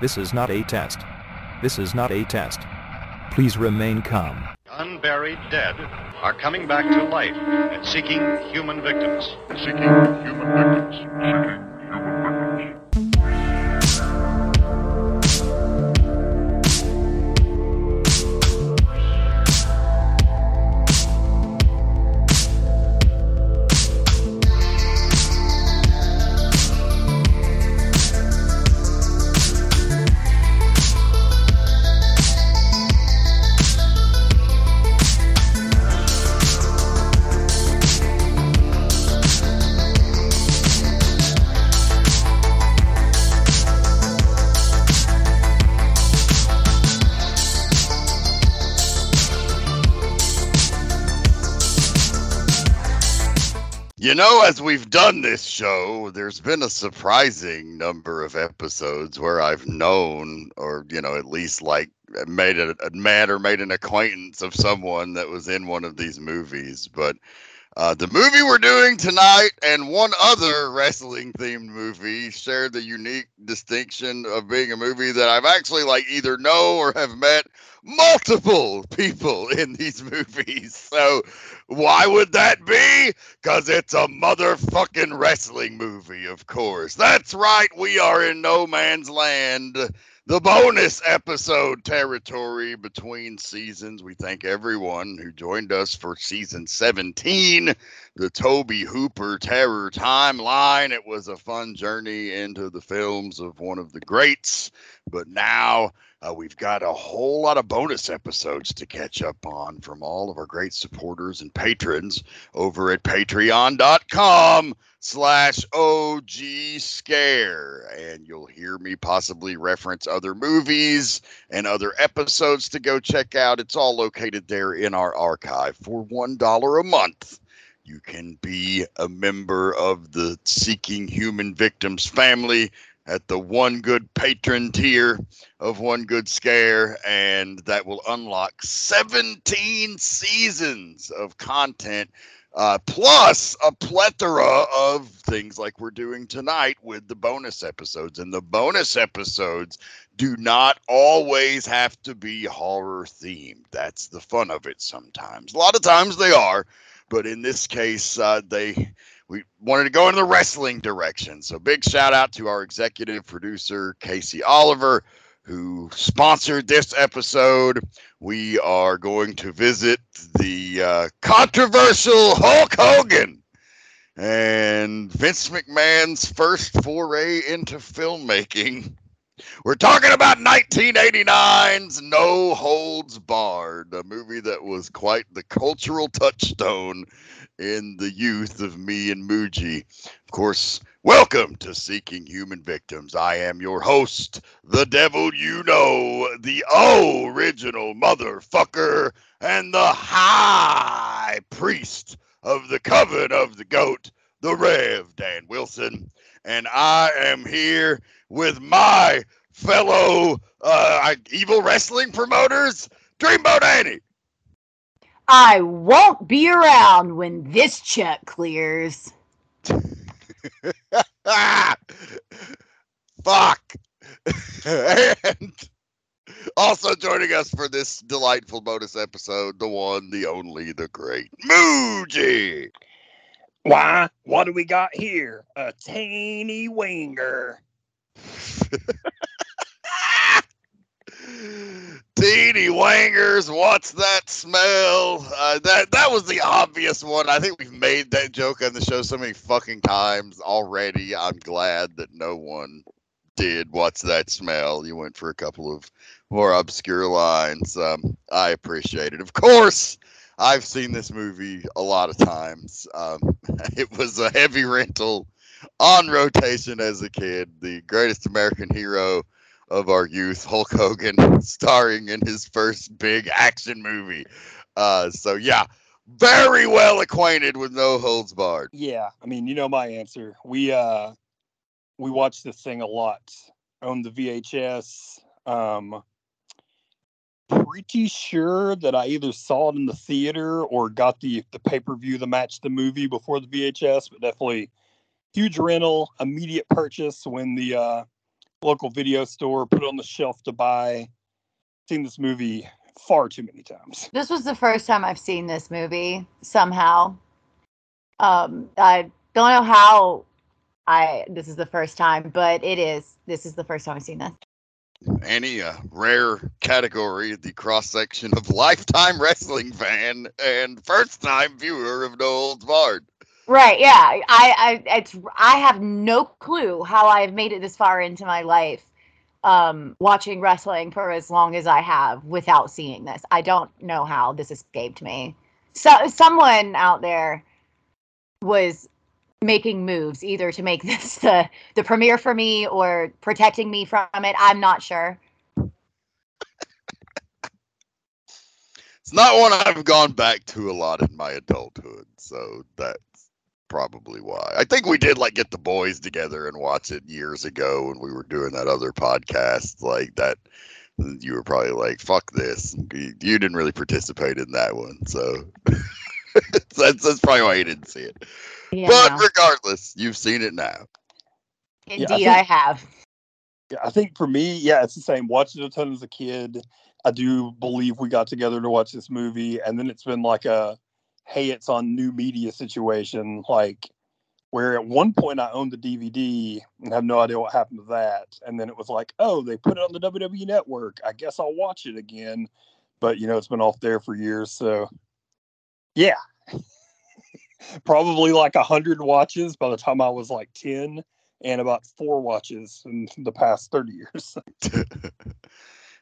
This is not a test. This is not a test. Please remain calm. Unburied dead are coming back to life and seeking human victims. Seeking human victims. As we've done this show, there's been a surprising number of episodes where I've known, or, you know, at least like made a, a or made an acquaintance of someone that was in one of these movies. But uh, the movie we're doing tonight and one other wrestling themed movie share the unique distinction of being a movie that I've actually like either know or have met multiple people in these movies. So why would that be? Because it's a motherfucking wrestling movie, of course. That's right. We are in no man's land. The bonus episode territory between seasons. We thank everyone who joined us for season 17, the Tobe Hooper Terror Timeline. It was a fun journey into the films of one of the greats. But now uh, we've got a whole lot of bonus episodes to catch up on from all of our great supporters and patrons over at patreon.com slash OG Scare. And you'll hear me possibly reference other movies and other episodes to go check out. It's all located there in our archive for $1 a month. You can be a member of the Seeking Human Victims family at the one good patron tier of one good scare and that will unlock 17 seasons of content uh, plus a plethora of things like we're doing tonight with the bonus episodes. And the bonus episodes do not always have to be horror themed. That's the fun of it sometimes. A lot of times they are but in this case uh, they we wanted to go in the wrestling direction. So big shout out to our executive producer, Casey Oliver, who sponsored this episode. We are going to visit the uh, controversial Hulk Hogan and Vince McMahon's first foray into filmmaking. We're talking about 1989's No Holds Barred, a movie that was quite the cultural touchstone in the youth of me and Muji. Of course, welcome to Seeking Human Victims. I am your host, the devil you know, the original motherfucker, and the high priest of the coven of the goat, the Rev Dan Wilson. And I am here with my fellow uh, evil wrestling promoters, Dreamboat Annie. I won't be around when this check clears. Fuck. and also joining us for this delightful bonus episode, the one, the only, the great Muji. Why? What do we got here? A teeny winger. Teeny wangers, what's that smell? Uh, that that was the obvious one. I think we've made that joke on the show so many fucking times already. I'm glad that no one did. What's that smell? You went for a couple of more obscure lines. Um, I appreciate it. Of course, I've seen this movie a lot of times. Um, it was a heavy rental on rotation as a kid. The greatest American hero of our youth, Hulk Hogan, starring in his first big action movie. Uh, so yeah, very well acquainted with No Holds Barred. Yeah, I mean, you know my answer. We uh we watched this thing a lot on the VHS. Um pretty sure that I either saw it in the theater or got the the pay-per-view that match, the movie before the VHS, but definitely huge rental, immediate purchase when the uh local video store, put it on the shelf to buy. Seen this movie far too many times. This was the first time I've seen this movie somehow. Um, I don't know how I this is the first time, but it is. This is the first time I've seen this. Any a rare category, the cross section of lifetime wrestling fan and first time viewer of No Holds Barred. Right, yeah. I, I it's I have no clue how I've made it this far into my life um watching wrestling for as long as I have without seeing this. I don't know how this escaped me. So someone out there was making moves either to make this the the premiere for me or protecting me from it. I'm not sure. It's not one I've gone back to a lot in my adulthood, so that's probably why. I think we did like get the boys together and watch it years ago when we were doing that other podcast like that. You were probably like, "Fuck this." You, you didn't really participate in that one, so that's that's probably why you didn't see it. Yeah, but regardless, you've seen it now. indeed think- I have. Yeah, I think for me, yeah, it's the same. Watched it a ton as a kid. I do believe we got together to watch this movie, and then it's been like a hey, it's on new media situation, like where at one point I owned the DVD and have no idea what happened to that. And then it was like, oh, they put it on the WWE network. I guess I'll watch it again. But you know, it's been off there for years. So yeah. Probably like a hundred watches by the time I was like 10 and about four watches in the past 30 years.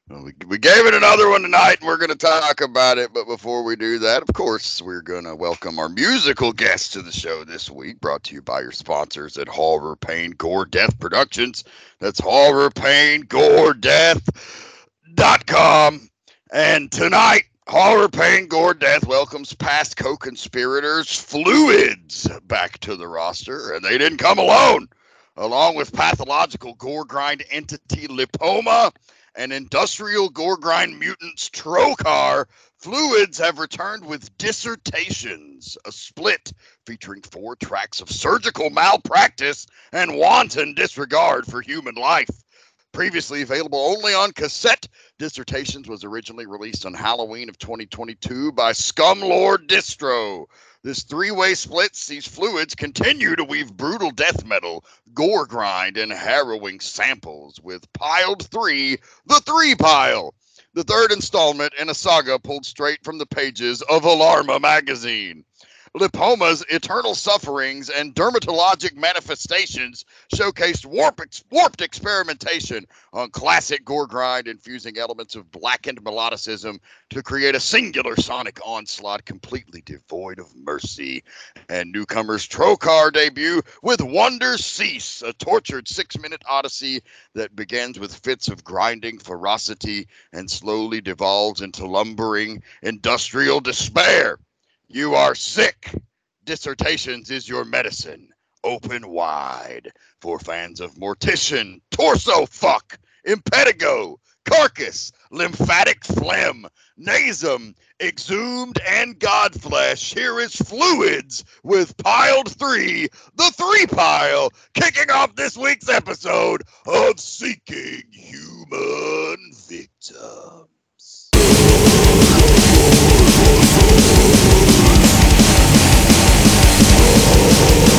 Well, we, we gave it another one tonight, and we're going to talk about it. But before we do that, of course, we're going to welcome our musical guest to the show this week, brought to you by your sponsors at Horror Pain Gore Death Productions. That's Horror Pain Gore Death.com. And tonight, Horror Pain Gore Death welcomes past co conspirators Fluids back to the roster, and they didn't come alone. Along with pathological gore grind entity Lipoma and industrial gore grind mutants Trocar, Fluids have returned with Dissertations, a split featuring four tracks of surgical malpractice and wanton disregard for human life. Previously available only on cassette, Dissertations was originally released on Halloween of 2022 by Scumlord Distro. This three way split sees Fluids continue to weave brutal death metal, gore grind, and harrowing samples with Piled 3, The Three Pile, the third installment in a saga pulled straight from the pages of Alarma magazine. Lipoma's eternal sufferings and dermatologic manifestations showcased warp warped experimentation on classic gore grind, infusing elements of blackened melodicism to create a singular sonic onslaught completely devoid of mercy. And newcomers Trocar debut with Wonder Cease, a tortured six minute odyssey that begins with fits of grinding ferocity and slowly devolves into lumbering industrial despair. You are sick. Dissertations is your medicine. Open wide for fans of Mortician, Torso Fuck, Impetigo, Carcass, Lymphatic Phlegm, Nasum, Exhumed, and Godflesh. Here is Fluids with Piled 3, the Three Pile, kicking off this week's episode of Seeking Human Victims. Whoa.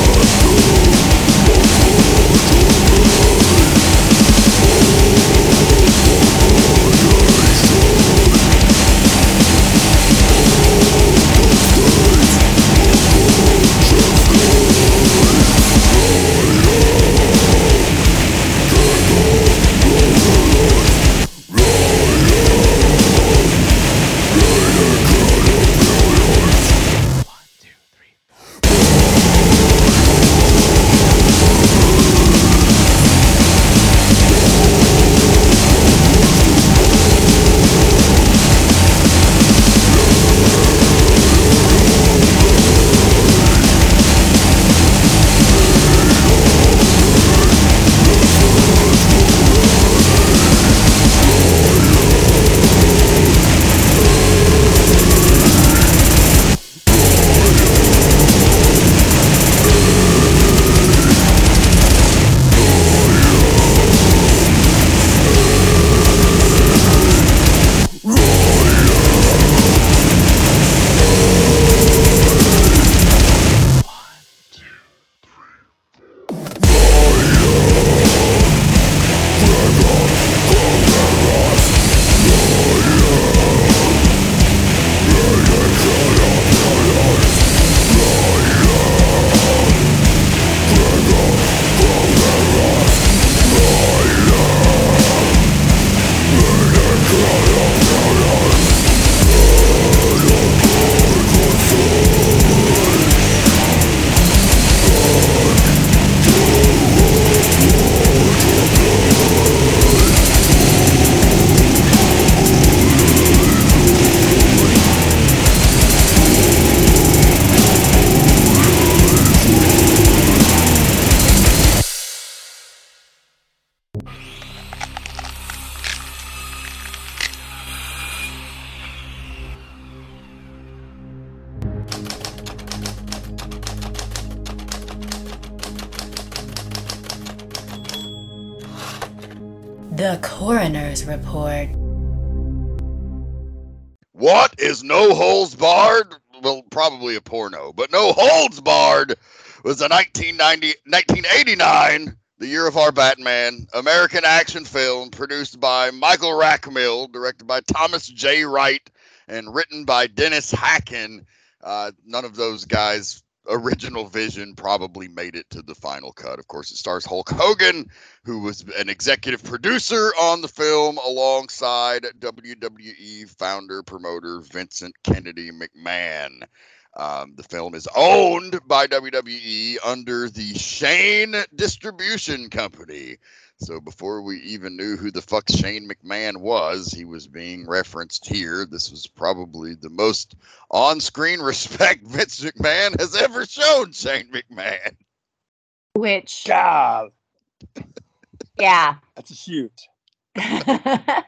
Porno, but No Holds Barred was a 1990, 1989, the year of our Batman, American action film produced by Michael Rachmil, directed by Thomas J. Wright, and written by Dennis Hackin. Uh, none of those guys' original vision probably made it to the final cut. Of course, it stars Hulk Hogan, who was an executive producer on the film alongside WWE founder promoter Vincent Kennedy McMahon. Um, the film is owned by WWE under the Shane Distribution Company. So before we even knew who the fuck Shane McMahon was, he was being referenced here. This was probably the most on-screen respect Vince McMahon has ever shown Shane McMahon. Which, God, yeah. that's a shoot.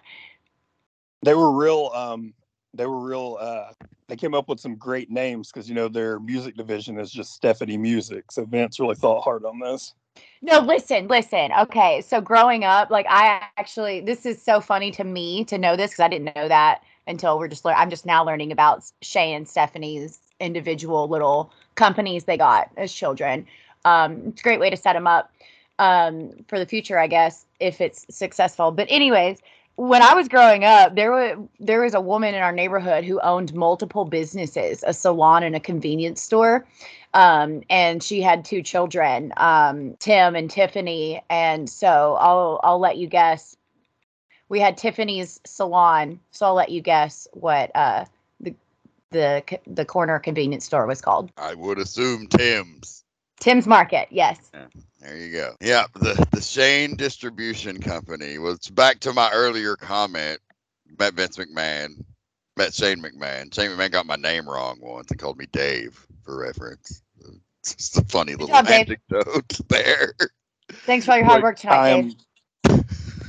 They were real. Um, they were real. Uh, they came up with some great names because you know their music division is just Stephanie Music. So Vince really thought hard on this. No, listen, listen. Okay, so growing up, like I actually, this is so funny to me to know this because I didn't know that until we're just. lear- I'm just now learning about Shay and Stephanie's individual little companies they got as children. Um, it's a great way to set them up um, for the future, I guess, if it's successful. But anyways, when I was growing up, there was there was a woman in our neighborhood who owned multiple businesses, a salon and a convenience store. Um, and she had two children, um, Tim and Tiffany. And so I'll I'll let you guess. We had Tiffany's salon, so I'll let you guess what uh, the the the corner convenience store was called. I would assume Tim's. Tim's Market. Yes. There you go. Yeah, the the Shane Distribution Company was back to my earlier comment. Met Vince McMahon, met Shane McMahon. Shane McMahon got my name wrong once and called me Dave for reference. It's just a funny little job, Dave. anecdote there. Thanks for all your hard work tonight, I Dave.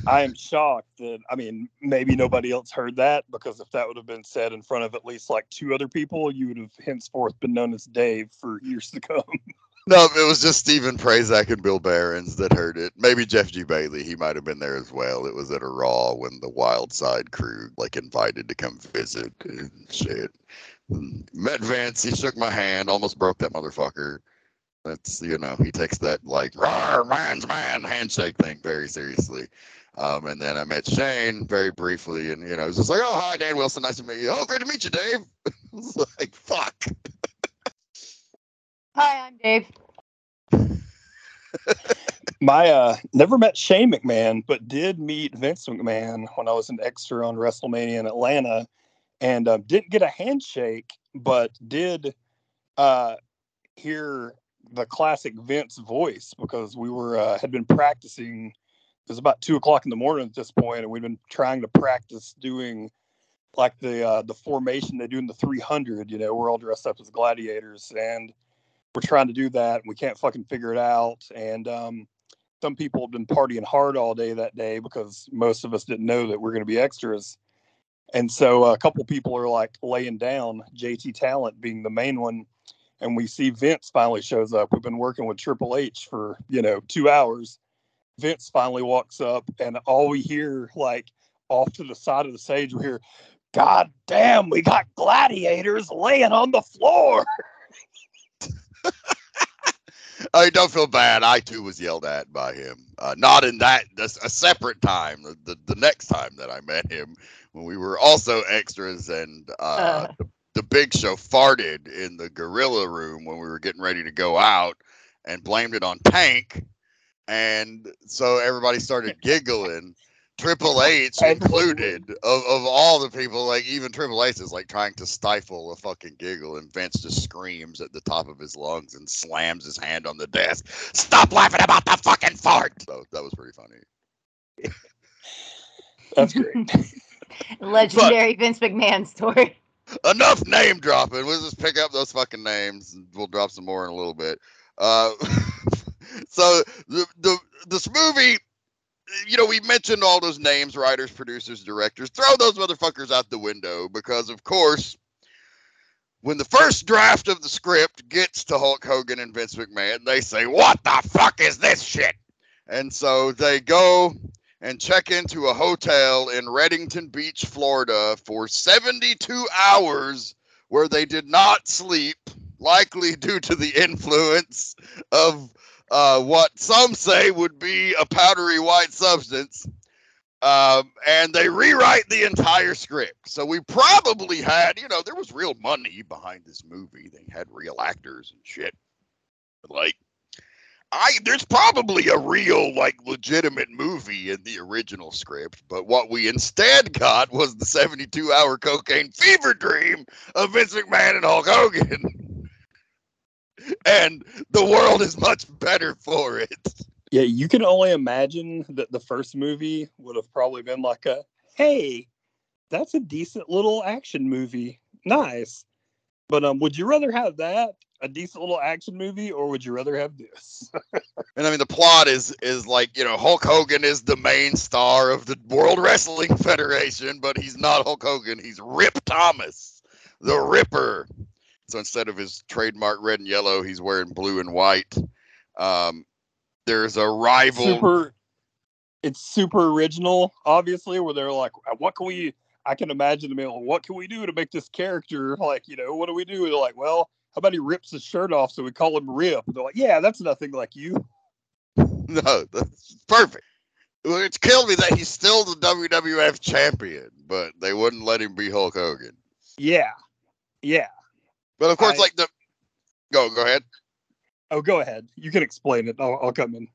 I am shocked that I mean maybe nobody else heard that because if that would have been said in front of at least like two other people, you would have henceforth been known as Dave for years to come. No, it was just Stephen Prazak and Bill Behrens that heard it. Maybe Jeff G. Bailey, he might have been there as well. It was at a Raw when the Wild Side crew like invited to come visit and shit. Met Vince, he shook my hand, almost broke that motherfucker. That's you know, he takes that like "Rawr, man's man handshake thing very seriously. Um, and then I met Shane very briefly, and you know, it was just like, "Oh, hi, Dan Wilson, nice to meet you. Oh, great to meet you, Dave." Like, "Fuck." Hi, I'm Dave. My uh never met Shane McMahon, but did meet Vince McMahon when I was an extra on WrestleMania in Atlanta, and uh, didn't get a handshake, but did uh hear the classic Vince voice because we were uh, had been practicing. It was about two o'clock in the morning at this point, and we'd been trying to practice doing like the uh, the formation they do in the 300. You know, we're all dressed up as gladiators, and we're trying to do that. And we can't fucking figure it out, and um, some people have been partying hard all day that day because most of us didn't know that we're going to be extras. And so a couple people are like laying down, JT Talent being the main one. And we see Vince finally shows up. We've been working with Triple H for, you know, two hours. Vince finally walks up, and all we hear, like off to the side of the stage, we hear, God damn, we got gladiators laying on the floor. I don't feel bad. I too was yelled at by him. Uh, not in that a separate time. The, the the next time that I met him, when we were also extras, and uh, Uh. the, the Big Show farted in the gorilla room when we were getting ready to go out, and blamed it on Tank, and so everybody started giggling. Triple H included of, of all the people, like even Triple H is like trying to stifle a fucking giggle, and Vince just screams at the top of his lungs and slams his hand on the desk. Stop laughing about the fucking fart. So that was pretty funny. That's great. Legendary Vince McMahon story. Enough name dropping. We'll just pick up those fucking names. And we'll drop some more in a little bit. Uh, so the, the this movie you know, we mentioned all those names, writers, producers, directors. Throw those motherfuckers out the window because, of course, when the first draft of the script gets to Hulk Hogan and Vince McMahon, they say, What the fuck is this shit? And so they go and check into a hotel in Redington Beach, Florida for 72 hours where they did not sleep, likely due to the influence of uh, what some say would be a powdery white substance. Um, and they rewrite the entire script. So we probably had, you know, there was real money behind this movie. They had real actors and shit. Like, I there's probably a real, like, legitimate movie in the original script, but what we instead got was the 72 hour cocaine fever dream of Vince McMahon and Hulk Hogan. and the world is much better for it. Yeah, you can only imagine that the first movie would have probably been like a, hey, that's a decent little action movie. Nice. But um, would you rather have that, a decent little action movie, or would you rather have this? And I mean, the plot is is like you know Hulk Hogan is the main star of the World Wrestling Federation, but he's not Hulk Hogan. He's Rip Thomas, the Ripper. So instead of his trademark red and yellow, he's wearing blue and white. Um, there's a rival. super, it's super original, obviously, where they're like, what can we, I can imagine them being like, what can we do to make this character, like, you know, what do we do? They're like, well, how about he rips his shirt off so we call him Rip? They're like, yeah, that's nothing like you. No, that's perfect. Well, It's killed me that he's still the WWF champion, but they wouldn't let him be Hulk Hogan. Yeah. Yeah. But of course, I- like the go go ahead. Oh, go ahead. You can explain it. I'll, I'll come in.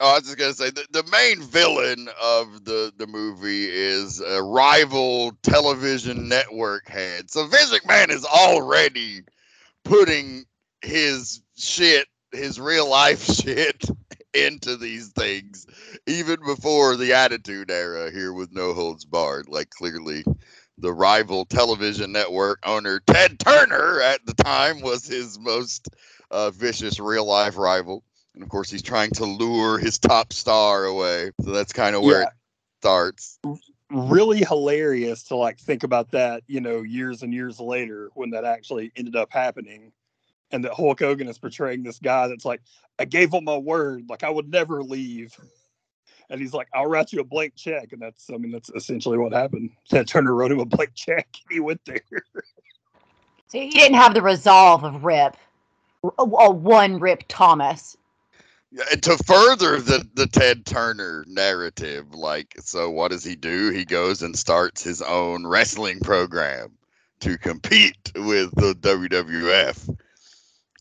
Oh, I was just gonna say the, the main villain of the the movie is a rival television network head. So Vince McMahon is already putting his shit, his real life shit, into these things, even before the Attitude Era here with No Holds Barred. Like clearly, the rival television network owner Ted Turner at the time was his most uh, vicious real life rival. And of course, he's trying to lure his top star away. So that's kind of where Yeah. it starts. Really hilarious to like think about that, you know, years and years later when that actually ended up happening. And that Hulk Hogan is portraying this guy that's like, I gave him my word, like I would never leave. And he's like, I'll write you a blank check. And that's, I mean, that's essentially what happened. Ted Turner wrote him a blank check. And he went there. So he didn't have the resolve of Rip, a, a one Rip Thomas. Yeah, and to further the the Ted Turner narrative, like so, what does he do? He goes and starts his own wrestling program to compete with the WWF,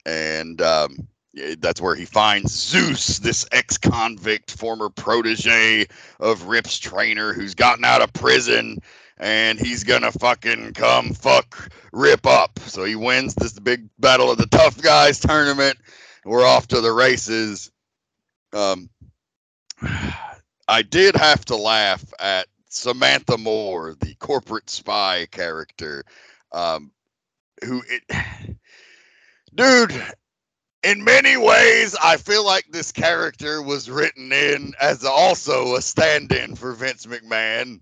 and um, yeah, that's where he finds Zeus, this ex-convict, former protege of Rip's trainer, who's gotten out of prison, and he's gonna fucking come fuck Rip up. So he wins this big battle of the tough guys tournament. We're off to the races um, I did have to laugh at Samantha Moore, the corporate spy character, um, who it, dude. In many ways, I feel like this character was written in as also a stand-in for Vince McMahon.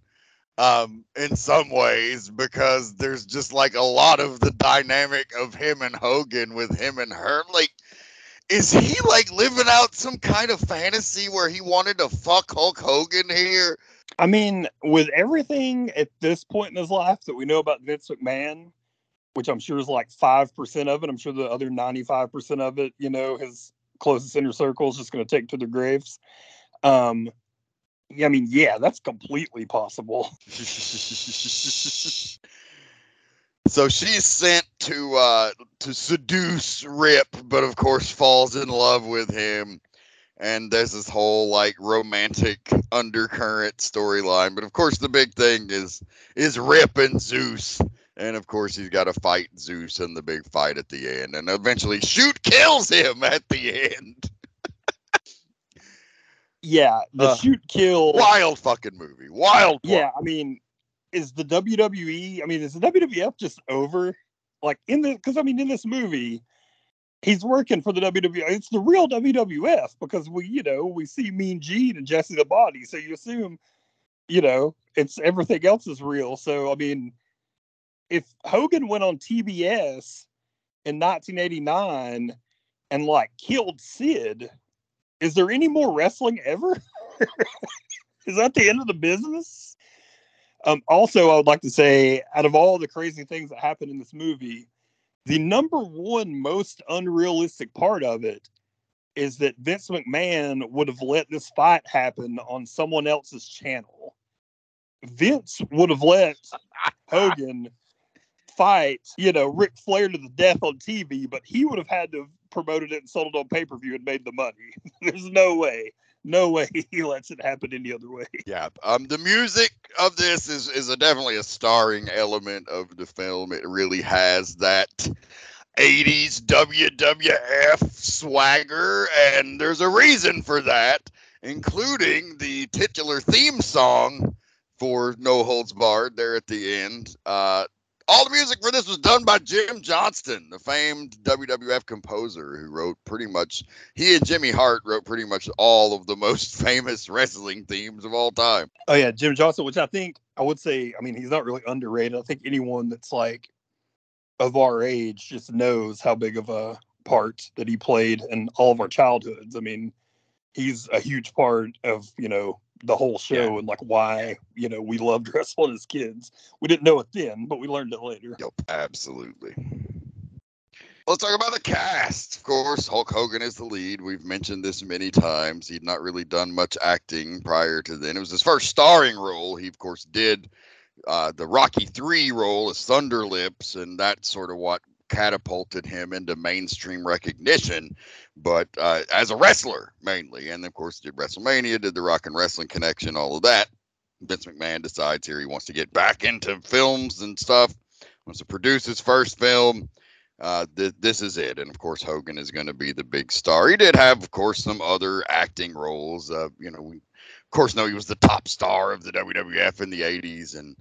Um, in some ways, because there's just like a lot of the dynamic of him and Hogan with him and her, like is he like living out some kind of fantasy where he wanted to fuck Hulk Hogan here? I mean, with everything at this point in his life that we know about Vince McMahon, which I'm sure is like 5% of it, I'm sure the other 95% of it, you know, his closest inner circle is just going to take to their graves. Um, I mean, yeah, that's completely possible. so she's sent to uh to seduce Rip, but of course falls in love with him. And there's this whole like romantic undercurrent storyline. But of course the big thing is is Rip and Zeus. And of course he's gotta fight Zeus in the big fight at the end. And eventually shoot kills him at the end. Yeah, the Uh, shoot kill. Wild fucking movie. Wild Yeah, I mean, is the WWE? I mean, is the WWF just over? Like in the because I mean, in this movie, he's working for the WWF. It's the real WWF because we, you know, we see Mean Gene and Jesse the Body. So you assume, you know, it's everything else is real. So I mean, if Hogan went on TBS in 1989 and like killed Sid, is there any more wrestling ever? is that the end of the business? Um, also, I would like to say, out of all the crazy things that happened in this movie, the number one most unrealistic part of it is that Vince McMahon would have let this fight happen on someone else's channel. Vince would have let Hogan fight, you know, Ric Flair to the death on TV, but he would have had to have promoted it and sold it on pay per view and made the money. There's no way, no way he lets it happen any other way. Yeah. Um, the music of this is is a, definitely a starring element of the film. It really has that 80s WWF swagger, and there's a reason for that, including the titular theme song for No Holds Barred there at the end. Uh, all the music for this was done by Jim Johnston, the famed WWF composer who wrote pretty much, he and Jimmy Hart wrote pretty much all of the most famous wrestling themes of all time. Oh, yeah, Jim Johnston, which I think I would say, I mean, he's not really underrated. I think anyone that's like of our age just knows how big of a part that he played in all of our childhoods. I mean, he's a huge part of, you know, the whole show yeah. and like why you know we loved wrestling as kids. We didn't know it then, but we learned it later. Yep, absolutely. Let's talk about the cast. Of course, Hulk Hogan is the lead. We've mentioned this many times. He'd not really done much acting prior to then. It was his first starring role. He, of course, did uh, the Rocky Three role as Thunder Lips, and that's sort of what catapulted him into mainstream recognition, but uh, as a wrestler mainly. And of course, did WrestleMania, did the Rock and Wrestling Connection, all of that. Vince McMahon decides here he wants to get back into films and stuff, wants to produce his first film. Uh, th- this is it. And of course, Hogan is going to be the big star. He did have, of course, some other acting roles. Uh, you know, we, of course, know he was the top star of the WWF in the 80s and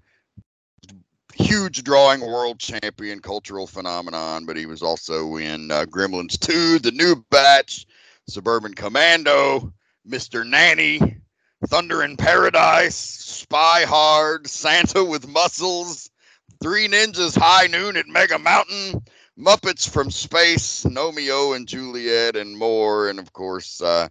huge drawing world champion cultural phenomenon, but he was also in uh, Gremlins 2, The New Batch, Suburban Commando, Mr. Nanny, Thunder in Paradise, Spy Hard, Santa with Muscles, Three Ninjas High Noon at Mega Mountain, Muppets from Space, Romeo and Juliet, and more. And of course, uh,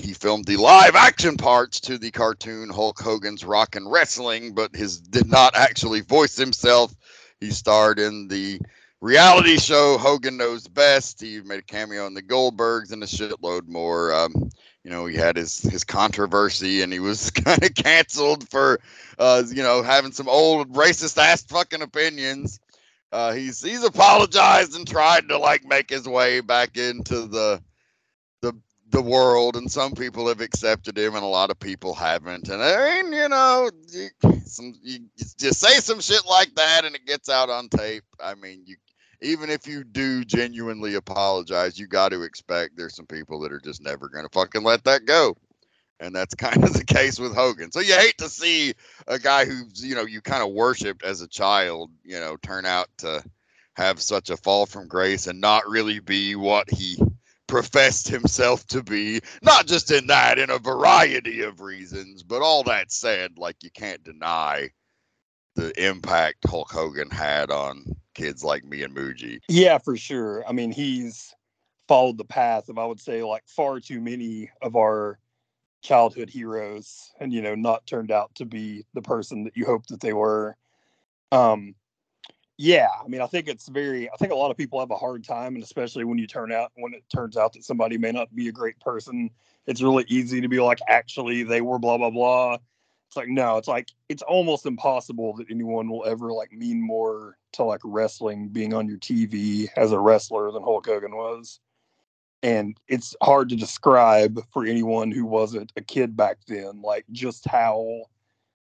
he filmed the live action parts to the cartoon Hulk Hogan's Rock and Wrestling, but his did not actually voice himself. He starred in the reality show Hogan Knows Best. He made a cameo in the Goldbergs and a shitload more. Um, you know, he had his his controversy and he was kind of canceled for, uh, you know, having some old racist ass fucking opinions. Uh, he's he's apologized and tried to like make his way back into the the world, and some people have accepted him, and a lot of people haven't. And I mean, you know, you, some you, you just say some shit like that, and it gets out on tape. I mean, you even if you do genuinely apologize, you got to expect there's some people that are just never going to fucking let that go. And that's kind of the case with Hogan. So you hate to see a guy who's, you know, you kind of worshiped as a child, you know, turn out to have such a fall from grace and not really be what he professed himself to be, not just in that, in a variety of reasons. But all that said, like you can't deny the impact Hulk Hogan had on kids like me and Muji. Yeah, for sure. I mean, he's followed the path of I would say like far too many of our childhood heroes and you know not turned out to be the person that you hoped that they were. Um yeah, I mean, I think it's very. I think a lot of people have a hard time, and especially when you turn out when it turns out that somebody may not be a great person, it's really easy to be like, actually, they were blah blah blah. It's like no, it's like it's almost impossible that anyone will ever like mean more to like wrestling being on your TV as a wrestler than Hulk Hogan was, and it's hard to describe for anyone who wasn't a kid back then, like just how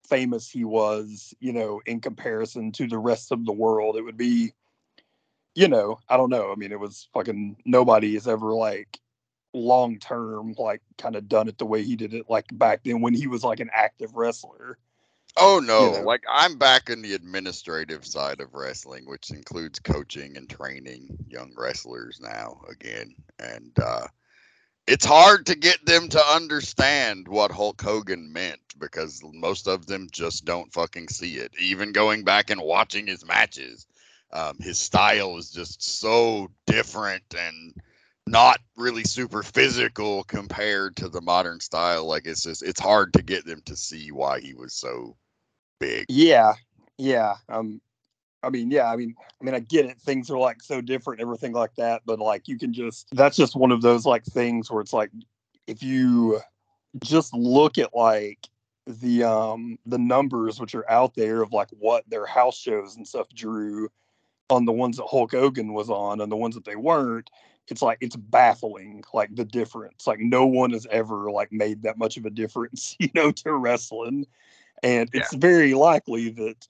famous he was, you know, in comparison to the rest of the world. It would be, you know, I don't know. I mean, it was fucking nobody has ever like long term like kind of done it the way he did it like back then when he was like an active wrestler. Oh no, know. like I'm back in the administrative side of wrestling, which includes coaching and training young wrestlers now again. And uh it's hard to get them to understand what Hulk Hogan meant because most of them just don't fucking see it. Even going back and watching his matches, um, his style is just so different and not really super physical compared to the modern style. Like it's just it's hard to get them to see why he was so big. Yeah, yeah. Um, I mean, yeah. I mean, I mean, I get it. Things are like so different, everything like that. But like, you can just that's just one of those like things where it's like, if you just look at like the um the numbers which are out there of like what their house shows and stuff drew on the ones that Hulk Hogan was on and the ones that they weren't, it's like it's baffling like the difference. Like no one has ever like made that much of a difference, you know, to wrestling. And it's very likely that,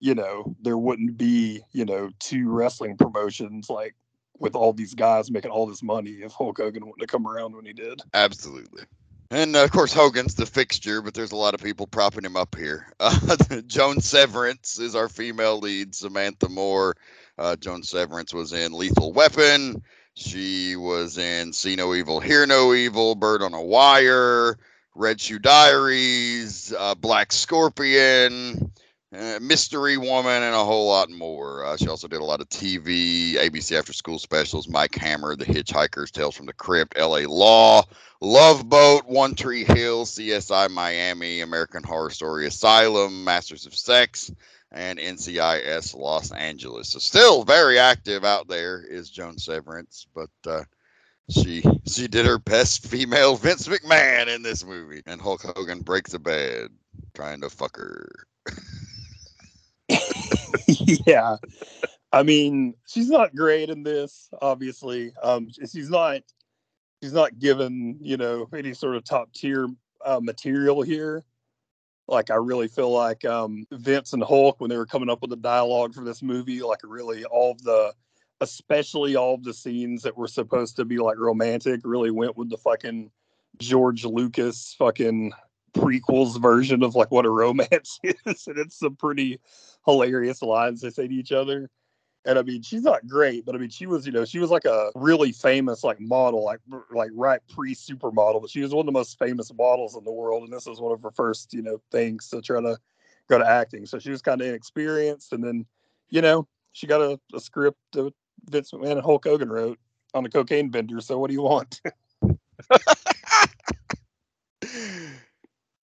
you know, there wouldn't be, you know, two wrestling promotions like with all these guys making all this money if Hulk Hogan wouldn't have come around when he did. Absolutely. And uh, of course, Hogan's the fixture, but there's a lot of people propping him up here. Uh, Joan Severance is our female lead. Samantha Moore. Uh, Joan Severance was in Lethal Weapon. She was in See No Evil, Hear No Evil, Bird on a Wire, Red Shoe Diaries, uh, Black Scorpion, uh, Mystery Woman, and a whole lot more. Uh, she also did a lot of TV, ABC After School specials, Mike Hammer, The Hitchhiker's Tales from the Crypt, LA Law, Love Boat, One Tree Hill, CSI Miami, American Horror Story Asylum, Masters of Sex, and NCIS Los Angeles. So still very active out there is Joan Severance, but uh, she she did her best female Vince McMahon in this movie, and Hulk Hogan breaks the bed trying to fuck her. yeah. I mean, she's not great in this, obviously. Um, she's not she's not given, you know, any sort of top tier uh, material here. Like I really feel like um, Vince and Hulk when they were coming up with the dialogue for this movie, like really all of the especially all of the scenes that were supposed to be like romantic really went with the fucking George Lucas fucking prequels version of like what a romance is. And it's a pretty hilarious lines they say to each other. And I mean, she's not great, but I mean, she was, you know, she was like a really famous like model, like like right pre supermodel. But she was one of the most famous models in the world, and this was one of her first, you know, things to try to go to acting. So she was kind of inexperienced, and then, you know, she got a, a script that Vince McMahon and Hulk Hogan wrote on a cocaine bender. So what do you want?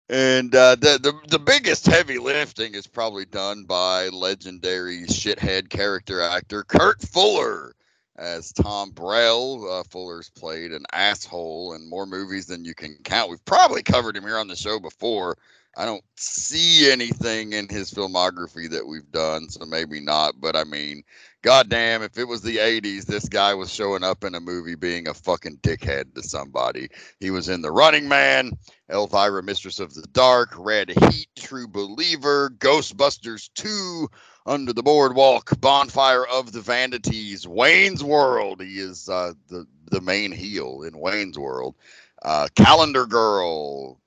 And uh, the, the the biggest heavy lifting is probably done by legendary shithead character actor Kurt Fuller as Tom Brell. Uh, Fuller's played an asshole in more movies than you can count. We've probably covered him here on the show before. I don't see anything in his filmography that we've done, so maybe not. But I mean, goddamn, if it was the 80s, this guy was showing up in a movie being a fucking dickhead to somebody. He was in The Running Man, Elvira, Mistress of the Dark, Red Heat, True Believer, Ghostbusters 2, Under the Boardwalk, Bonfire of the Vanities, Wayne's World. He is uh, the, the main heel in Wayne's World. Uh, Calendar Girl,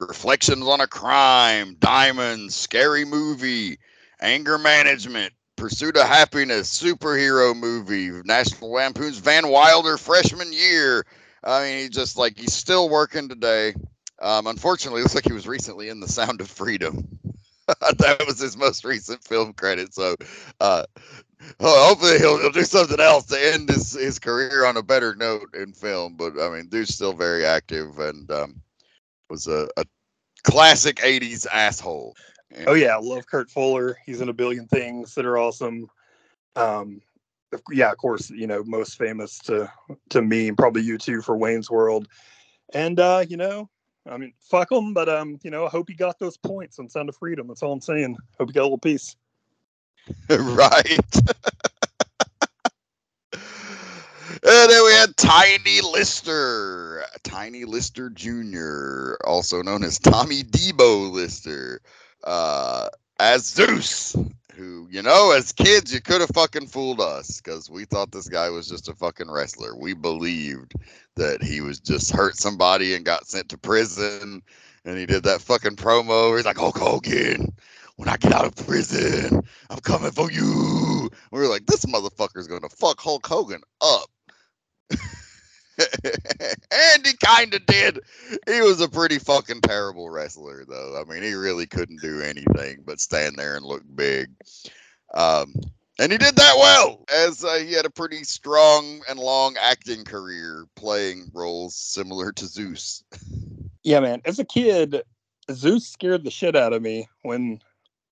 Reflections on a Crime, Diamonds, Scary Movie, Anger Management, Pursuit of Happiness, superhero movie, National Lampoon's Van Wilder freshman year. I mean, he's just like he's still working today. Um, unfortunately, looks like he was recently in The Sound of Freedom. that was his most recent film credit. So, uh, hopefully, he'll, he'll do something else to end his, his career on a better note in film. But I mean, dude's still very active and um, was a, a classic 80s asshole. Oh yeah, I love Kurt Fuller. He's in a billion things that are awesome. Um, yeah, of course, you know, most famous to to me, and probably you too, for Wayne's World. And uh, you know, I mean, fuck him, but um, you know, I hope he got those points on Sound of Freedom. That's all I'm saying. Hope he got a little piece. right. And then we had Tiny Lister, Tiny Lister Jr., also known as Tommy Debo Lister. Uh, as Zeus, who, you know, as kids, you could have fucking fooled us because we thought this guy was just a fucking wrestler. We believed that he was just hurt somebody and got sent to prison. And he did that fucking promo. He's like, Hulk Hogan, when I get out of prison, I'm coming for you. We were like, this motherfucker's going to fuck Hulk Hogan up. and he kind of did. He was a pretty fucking terrible wrestler, though. I mean, he really couldn't do anything but stand there and look big. Um, and he did that well, as uh, he had a pretty strong and long acting career playing roles similar to Zeus. Yeah, man. As a kid, Zeus scared the shit out of me when,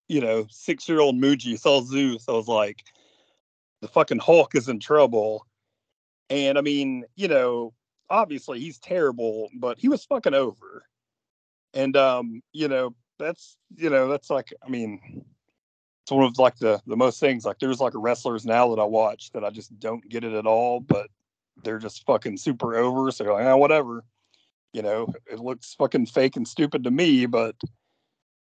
you know, six year old Muji saw Zeus. I was like, the fucking Hulk is in trouble. And I mean, you know, obviously he's terrible, but he was fucking over. And um, you know, that's you know, that's like I mean, it's one of like the the most things. Like there's like wrestlers now that I watch that I just don't get it at all, but they're just fucking super over. So like, oh, whatever. You know, it looks fucking fake and stupid to me, but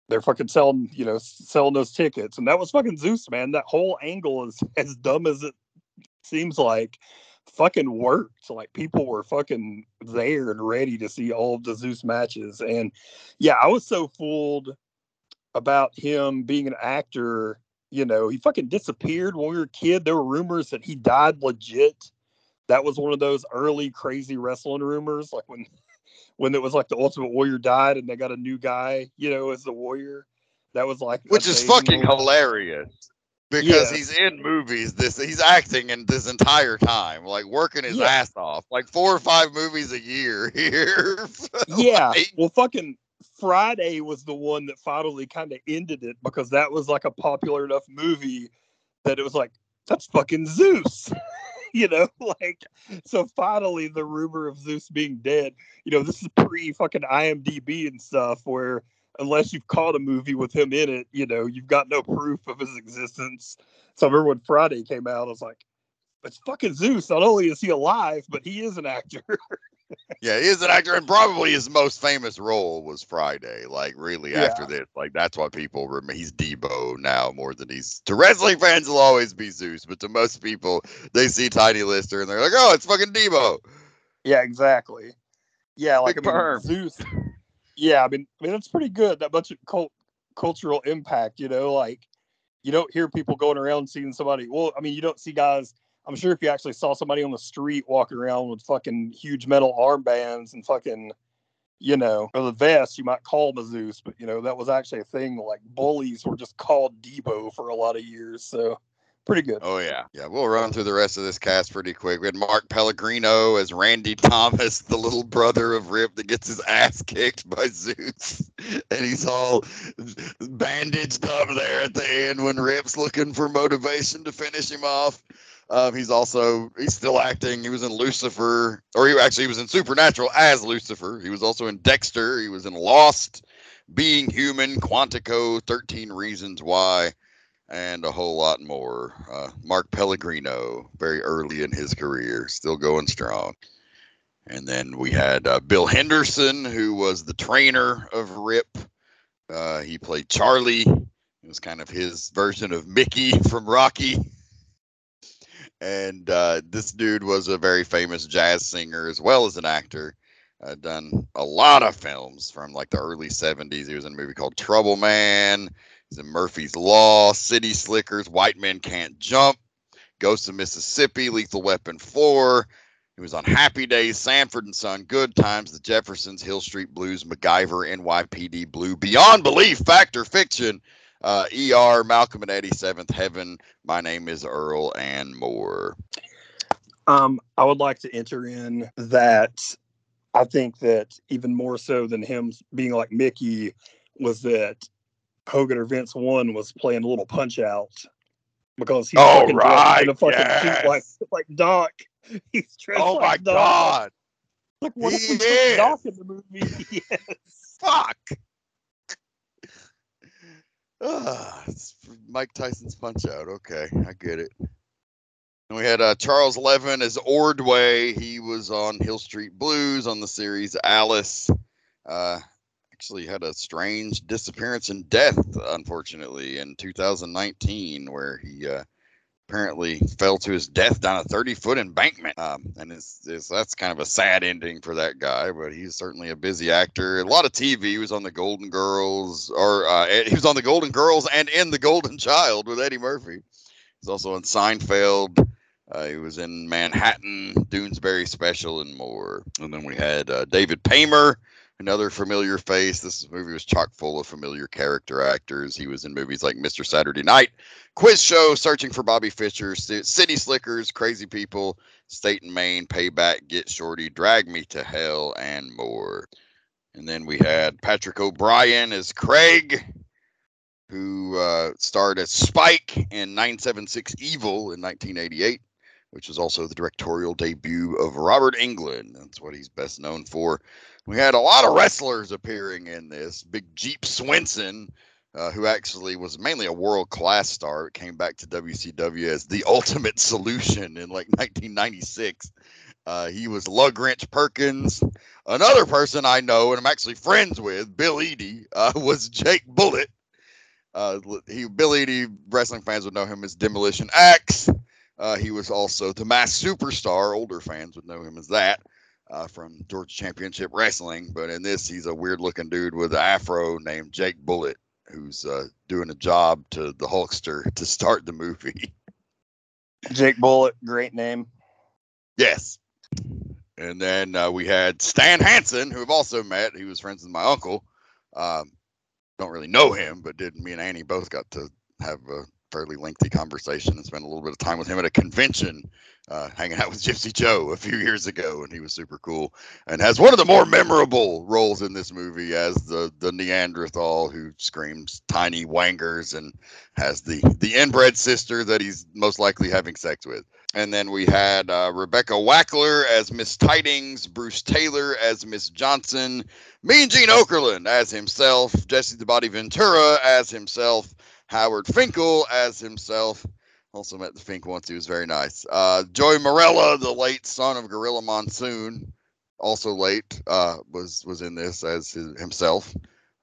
they're fucking selling, you know, selling those tickets. And that was fucking Zeus, man. That whole angle is as dumb as it seems like fucking worked. Like people were fucking there and ready to see all of the Zeus matches. And yeah, I was so fooled about him being an actor. You know, he fucking disappeared when we were a kid. There were rumors that he died legit. That was one of those early crazy wrestling rumors, like when when it was like the Ultimate Warrior died and they got a new guy, you know, as the Warrior. That was like Which is fucking hilarious. Because Yeah. he's in movies, this he's acting in this entire time, like working his Yeah. ass off, like four or five movies a year here. yeah. Like, Well, fucking Friday was the one that finally kind of ended it because that was like a popular enough movie that it was like, that's fucking Zeus. you know, like, so finally the rumor of Zeus being dead, you know, this is pre fucking IMDb and stuff where unless you've caught a movie with him in it, you know, you've got no proof of his existence. So I remember when Friday came out, I was like, it's fucking Zeus. Not only is he alive, but he is an actor. Yeah, he is an actor, and probably his most famous role was Friday. Like, really, Yeah. after this, like that's why people remember. He's Debo now more than he's to wrestling fans. Will always be Zeus, but to most people, they see Tiny Lister and they're like, "Oh, it's fucking Debo." Yeah, exactly. Yeah, like Big I mean. Zeus. Yeah, I mean, I mean that's pretty good. That much cult, cultural impact, you know. Like you don't hear people going around seeing somebody. Well, I mean, you don't see guys. I'm sure if you actually saw somebody on the street walking around with fucking huge metal armbands and fucking, you know, or the vest, you might call them a Zeus, but you know that was actually a thing. Like bullies were just called Debo for a lot of years, so pretty good. Oh yeah, yeah. We'll run through the rest of this cast pretty quick. We had Mark Pellegrino as Randy Thomas, the little brother of Rip that gets his ass kicked by Zeus, and he's all bandaged up there at the end when Rip's looking for motivation to finish him off. Um, he's also he's still acting. He was in Lucifer, or he actually he was in Supernatural as Lucifer. He was also in Dexter. He was in Lost, Being Human, Quantico, Thirteen Reasons Why and a whole lot more. Uh, Mark Pellegrino, very early in his career, still going strong. And then we had uh, Bill Henderson, who was the trainer of Rip. Uh, he played Charlie. It was kind of his version of Mickey from Rocky. And uh, this dude was a very famous jazz singer as well as an actor. Uh, done a lot of films from like the early 70s. He was in a movie called Trouble Man. He's in Murphy's Law, City Slickers, White Men Can't Jump, Ghost of Mississippi, Lethal Weapon 4. He was on Happy Days, Sanford and Son, Good Times, The Jeffersons, Hill Street Blues, MacGyver, NYPD Blue, Beyond Belief, Fact or Fiction, uh, ER, Malcolm and Eddie, Seventh Heaven, My Name is Earl, and more. Um, I would like to enter in that I think that even more so than him being like Mickey was that Hogan or Vince One was playing a little punch out because he's Oh, fucking dressed in a right, fucking suit like like Doc. He's dressed Oh my like Doc. God! Like what if we is. Doc in the movie? yes. Fuck! Ah, it's Mike Tyson's punch out. Okay, I get it. And we had uh, Charles Levin as Ordway. He was on Hill Street Blues on the series Alice. Uh, actually had a strange disappearance and death, unfortunately, in 2019, where he uh, apparently fell to his death down a 30 foot embankment. Um, and it's, it's, that's kind of a sad ending for that guy, but he's certainly a busy actor. A lot of TV. He was on the Golden Girls, or uh, he was on the Golden Girls and in The Golden Child with Eddie Murphy. He's also in Seinfeld. Uh, he was in Manhattan, Doonesbury Special, and more. And then we had uh, David Paymer, another familiar face. This movie was chock full of familiar character actors. He was in movies like Mr. Saturday Night, Quiz Show, Searching for Bobby Fischer, City Slickers, Crazy People, State and Maine, Payback, Get Shorty, Drag Me to Hell, and more. And then we had Patrick O'Brien as Craig, who uh, starred as Spike in 976 Evil in 1988 which is also the directorial debut of Robert Englund. That's what he's best known for. We had a lot of wrestlers appearing in this. Big Jeep Swenson, uh, who actually was mainly a world class star, came back to WCW as the Ultimate Solution in like 1996. Uh, he was Lug Wrench Perkins. Another person I know and I'm actually friends with, Bill Eadie, uh, was Jake Bullet. Uh, he Bill Eadie, wrestling fans would know him as Demolition Axe. Uh, he was also the Masked Superstar. Older fans would know him as that uh, from Georgia Championship Wrestling. But in this, he's a weird looking dude with an afro named Jake Bullet, who's uh, doing a job to the Hulkster to start the movie. Jake Bullet, great name. Yes. And then uh, we had Stan Hansen, who I've also met. He was friends with my uncle. Um, don't really know him, but did me and Annie both got to have a fairly lengthy conversation and spent a little bit of time with him at a convention, uh, hanging out with Gypsy Joe a few years ago, and he was super cool. And has one of the more memorable roles in this movie as the the Neanderthal who screams tiny wangers and has the the inbred sister that he's most likely having sex with. And then we had uh, Rebecca Wackler as Miss Tidings, Bruce Taylor as Miss Johnson, Mean Gene Okerlund as himself, Jesse the Body Ventura as himself, Howard Finkel as himself. Also met the Fink once. He was very nice. Uh, Joey Marella, the late son of Gorilla Monsoon, also late, uh, was was in this as his, himself.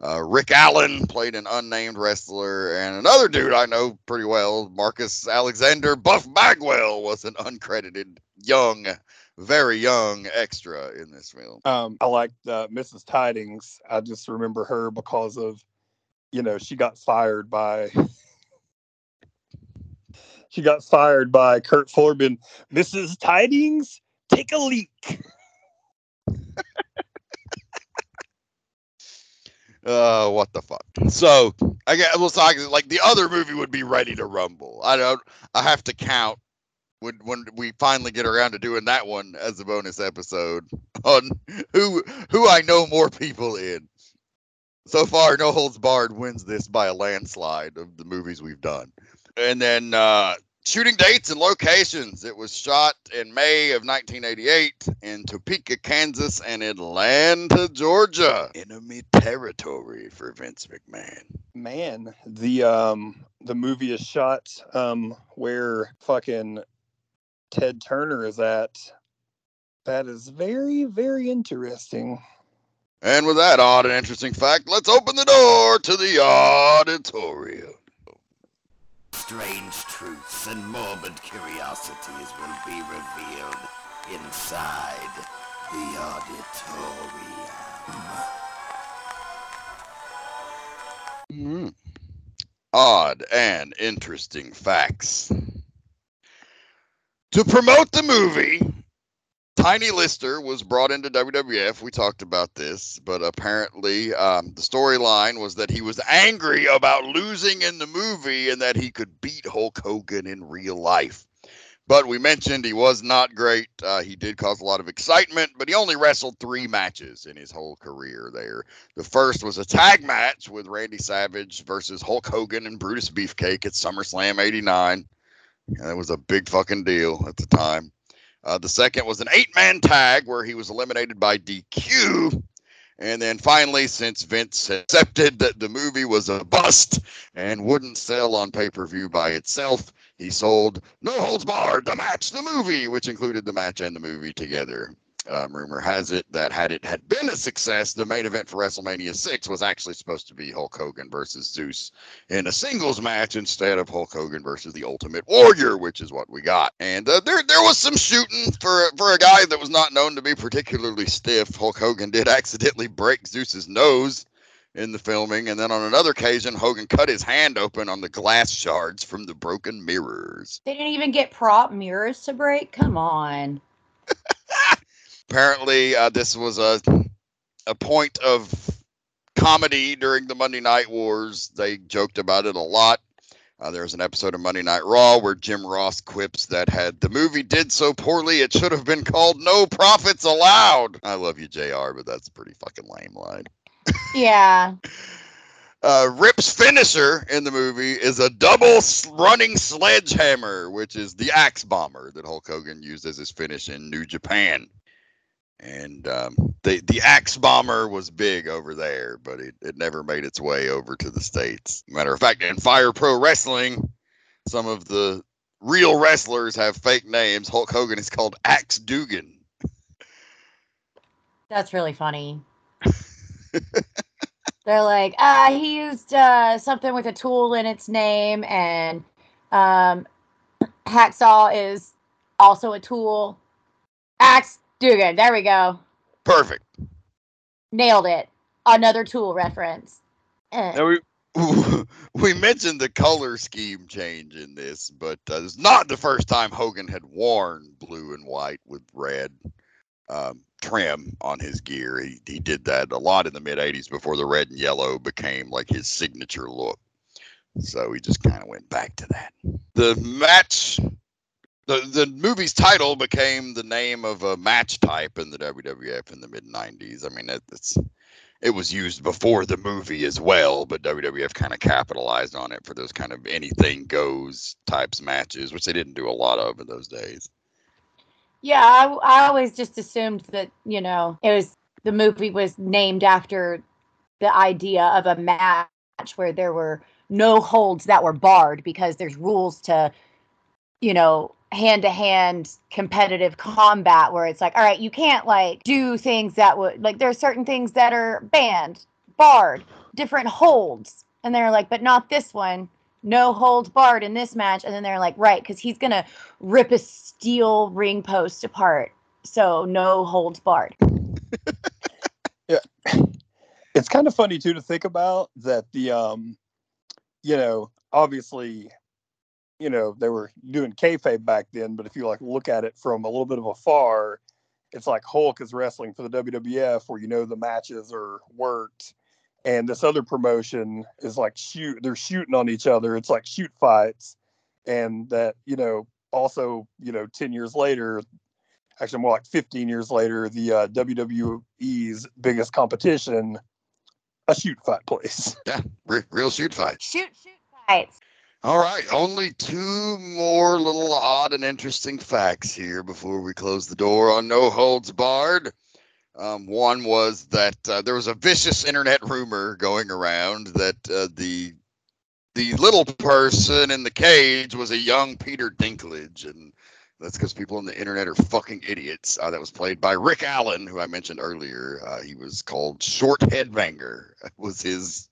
Uh, Rick Allen played an unnamed wrestler, and another dude I know pretty well, Marcus Alexander Buff Bagwell, was an uncredited young, very young extra in this film. Um, I like uh, Mrs. Tidings. I just remember her because of, you know, she got fired by. she got fired by Kurt Foreman. Mrs. Tidings, take a leak. Uh, what the fuck? So I guess well, I, like the other movie would be Ready to Rumble. I don't. I have to count when when we finally get around to doing that one as a bonus episode on who who I know more people in. So far, No Holds Barred wins this by a landslide of the movies we've done. And then uh, shooting dates and locations. It was shot in May of 1988 in Topeka, Kansas, and Atlanta, Georgia. Enemy territory for Vince McMahon. Man, the um the movie is shot um where fucking Ted Turner is at. That is very, very interesting. And with that odd and interesting fact, let's open the door to the auditorium. Strange truths and morbid curiosities will be revealed inside the auditorium. Mhm. Odd and interesting facts. To promote the movie, Tiny Lister was brought into WWF. We talked about this, but apparently um, the storyline was that he was angry about losing in the movie and that he could beat Hulk Hogan in real life. But we mentioned he was not great. Uh, he did cause a lot of excitement, but he only wrestled three matches in his whole career there. The first was a tag match with Randy Savage versus Hulk Hogan and Brutus Beefcake at SummerSlam 89. And that was a big fucking deal at the time. Uh, the second was an eight man tag where he was eliminated by DQ. And then finally, since Vince accepted that the movie was a bust and wouldn't sell on pay per view by itself, he sold No Holds Barred, the match, the movie, which included the match and the movie together. Um, rumor has it that had it had been a success, the main event for WrestleMania 6 was actually supposed to be Hulk Hogan versus Zeus in a singles match instead of Hulk Hogan versus the Ultimate Warrior, which is what we got. And uh, there there was some shooting for for a guy that was not known to be particularly stiff. Hulk Hogan did accidentally break Zeus's nose in the filming, and then on another occasion, Hogan cut his hand open on the glass shards from the broken mirrors. They didn't even get prop mirrors to break. Come on. apparently uh, this was a a point of comedy during the Monday Night Wars. They joked about it a lot. Uh, there's an episode of Monday Night Raw where Jim Ross quips that had the movie did so poorly it should have been called No Profits Allowed. I love you, Jr., but that's a pretty fucking lame line. Yeah. Uh, Rip's finisher in the movie is a double running sledgehammer, which is the axe bomber that Hulk Hogan used as his finish in New Japan. And um, the the axe bomber was big over there, but it, it never made its way over to the states. Matter of fact, in Fire Pro Wrestling, some of the real wrestlers have fake names. Hulk Hogan is called Axe Dugan. That's really funny. They're like, ah, he used uh, something with a tool in its name, and um, hacksaw is also a tool. Axe Dugan. There we go. Perfect. Nailed it. Another tool reference. Eh. Now we, we mentioned the color scheme change in this, but uh, it's not the first time Hogan had worn blue and white with red um, trim on his gear. He, he did that a lot in the mid 80s before the red and yellow became like his signature look. So he just kind of went back to that. The match, the, the movie's title became the name of a match type in the WWF in the mid 90s. I mean, it, it's it was used before the movie as well, but WWF kind of capitalized on it for those kind of anything goes types matches, which they didn't do a lot of in those days. Yeah, I, I always just assumed that, you know, it was the movie was named after the idea of a match where there were no holds that were barred because there's rules to, you know, hand to hand competitive combat where it's like, all right, you can't like do things that would like there are certain things that are banned, barred, different holds. And they're like, but not this one. No holds barred in this match. And then they're like, right, because he's gonna rip a steel ring post apart. So no holds barred. Yeah. It's kind of funny too to think about that the um you know obviously you know they were doing kayfabe back then but if you like look at it from a little bit of afar it's like hulk is wrestling for the wwf where you know the matches are worked and this other promotion is like shoot they're shooting on each other it's like shoot fights and that you know also you know 10 years later actually more like 15 years later the uh, wwe's biggest competition a shoot fight place Yeah, re- real shoot fight. Shoot, shoot fights. All right, only two more little odd and interesting facts here before we close the door on No Holds Barred. Um, one was that uh, there was a vicious internet rumor going around that uh, the the little person in the cage was a young Peter Dinklage, and that's because people on the internet are fucking idiots. Uh, that was played by Rick Allen, who I mentioned earlier. Uh, he was called Short Headbanger. Was his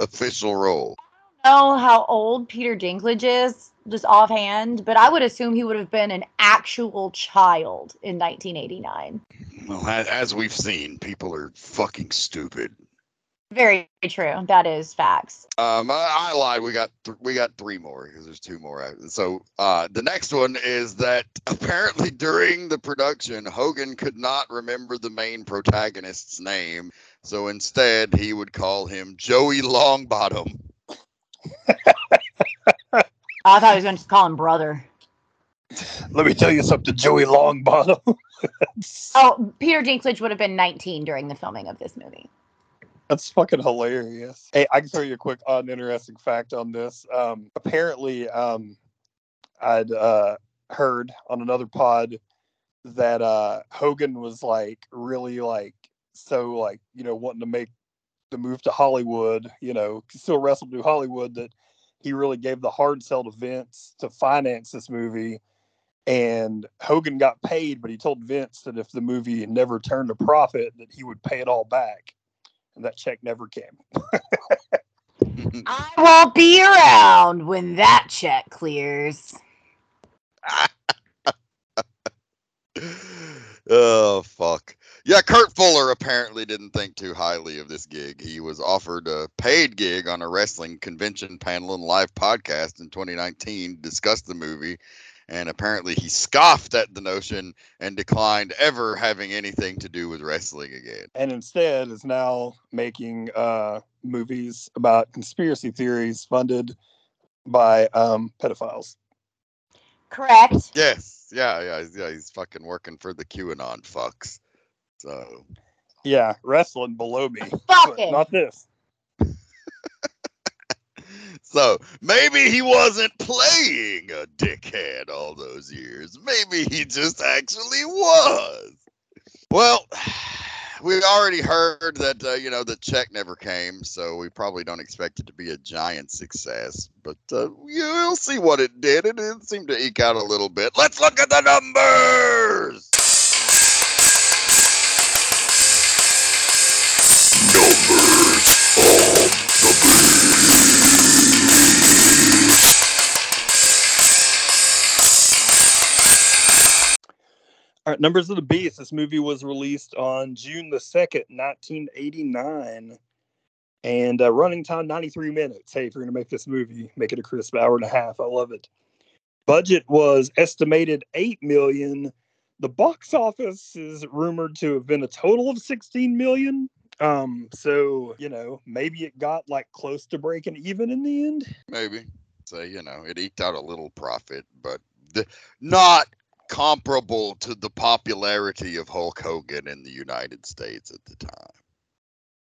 official role. Know how old Peter Dinklage is, just offhand, but I would assume he would have been an actual child in 1989. Well, as we've seen, people are fucking stupid. Very true. That is facts. Um, I, I lied. We got th- we got three more because there's two more. So uh, the next one is that apparently during the production, Hogan could not remember the main protagonist's name, so instead he would call him Joey Longbottom. I thought he was going to call him brother. let me tell you something joey longbottom Oh, Peter Dinklage would have been 19 during the filming of this movie. That's fucking hilarious. Hey, I can tell you a quick odd and interesting fact on this. Um, apparently, um, I'd uh, heard on another pod that uh, Hogan was like really like so like you know wanting to make the move to Hollywood. You know, still wrestled to Hollywood. That he really gave the hard sell to Vince to finance this movie. And Hogan got paid, but he told Vince that if the movie never turned a profit, that he would pay it all back. And that check never came. I won't be around when that check clears. oh fuck. Yeah, Kurt Fuller apparently didn't think too highly of this gig. He was offered a paid gig on a wrestling convention panel and live podcast in 2019 to discuss the movie, and apparently he scoffed at the notion and declined ever having anything to do with wrestling again. And instead is now making uh, movies about conspiracy theories funded by um, pedophiles. Correct. Yes, yeah, yeah, he's- yeah. He's fucking working for the QAnon fucks. So Yeah, wrestling below me. Fuck it. Not this. So maybe he wasn't playing a dickhead all those years. Maybe he just actually was. Well, we already heard that uh, you know the check never came, so we probably don't expect it to be a giant success. But uh, you'll see what it did. It, it seemed to eke out a little bit. Let's look at the numbers. Right, Numbers of the Beast. This movie was released on June the 2nd, 1989. And uh, running time 93 minutes. Hey, if you're going to make this movie, make it a crisp hour and a half. I love it. Budget was estimated 8 million. The box office is rumored to have been a total of 16 million. Um, so you know, maybe it got like close to breaking even in the end. Maybe. So you know, it eked out a little profit, but not comparable to the popularity of Hulk Hogan in the United States at the time.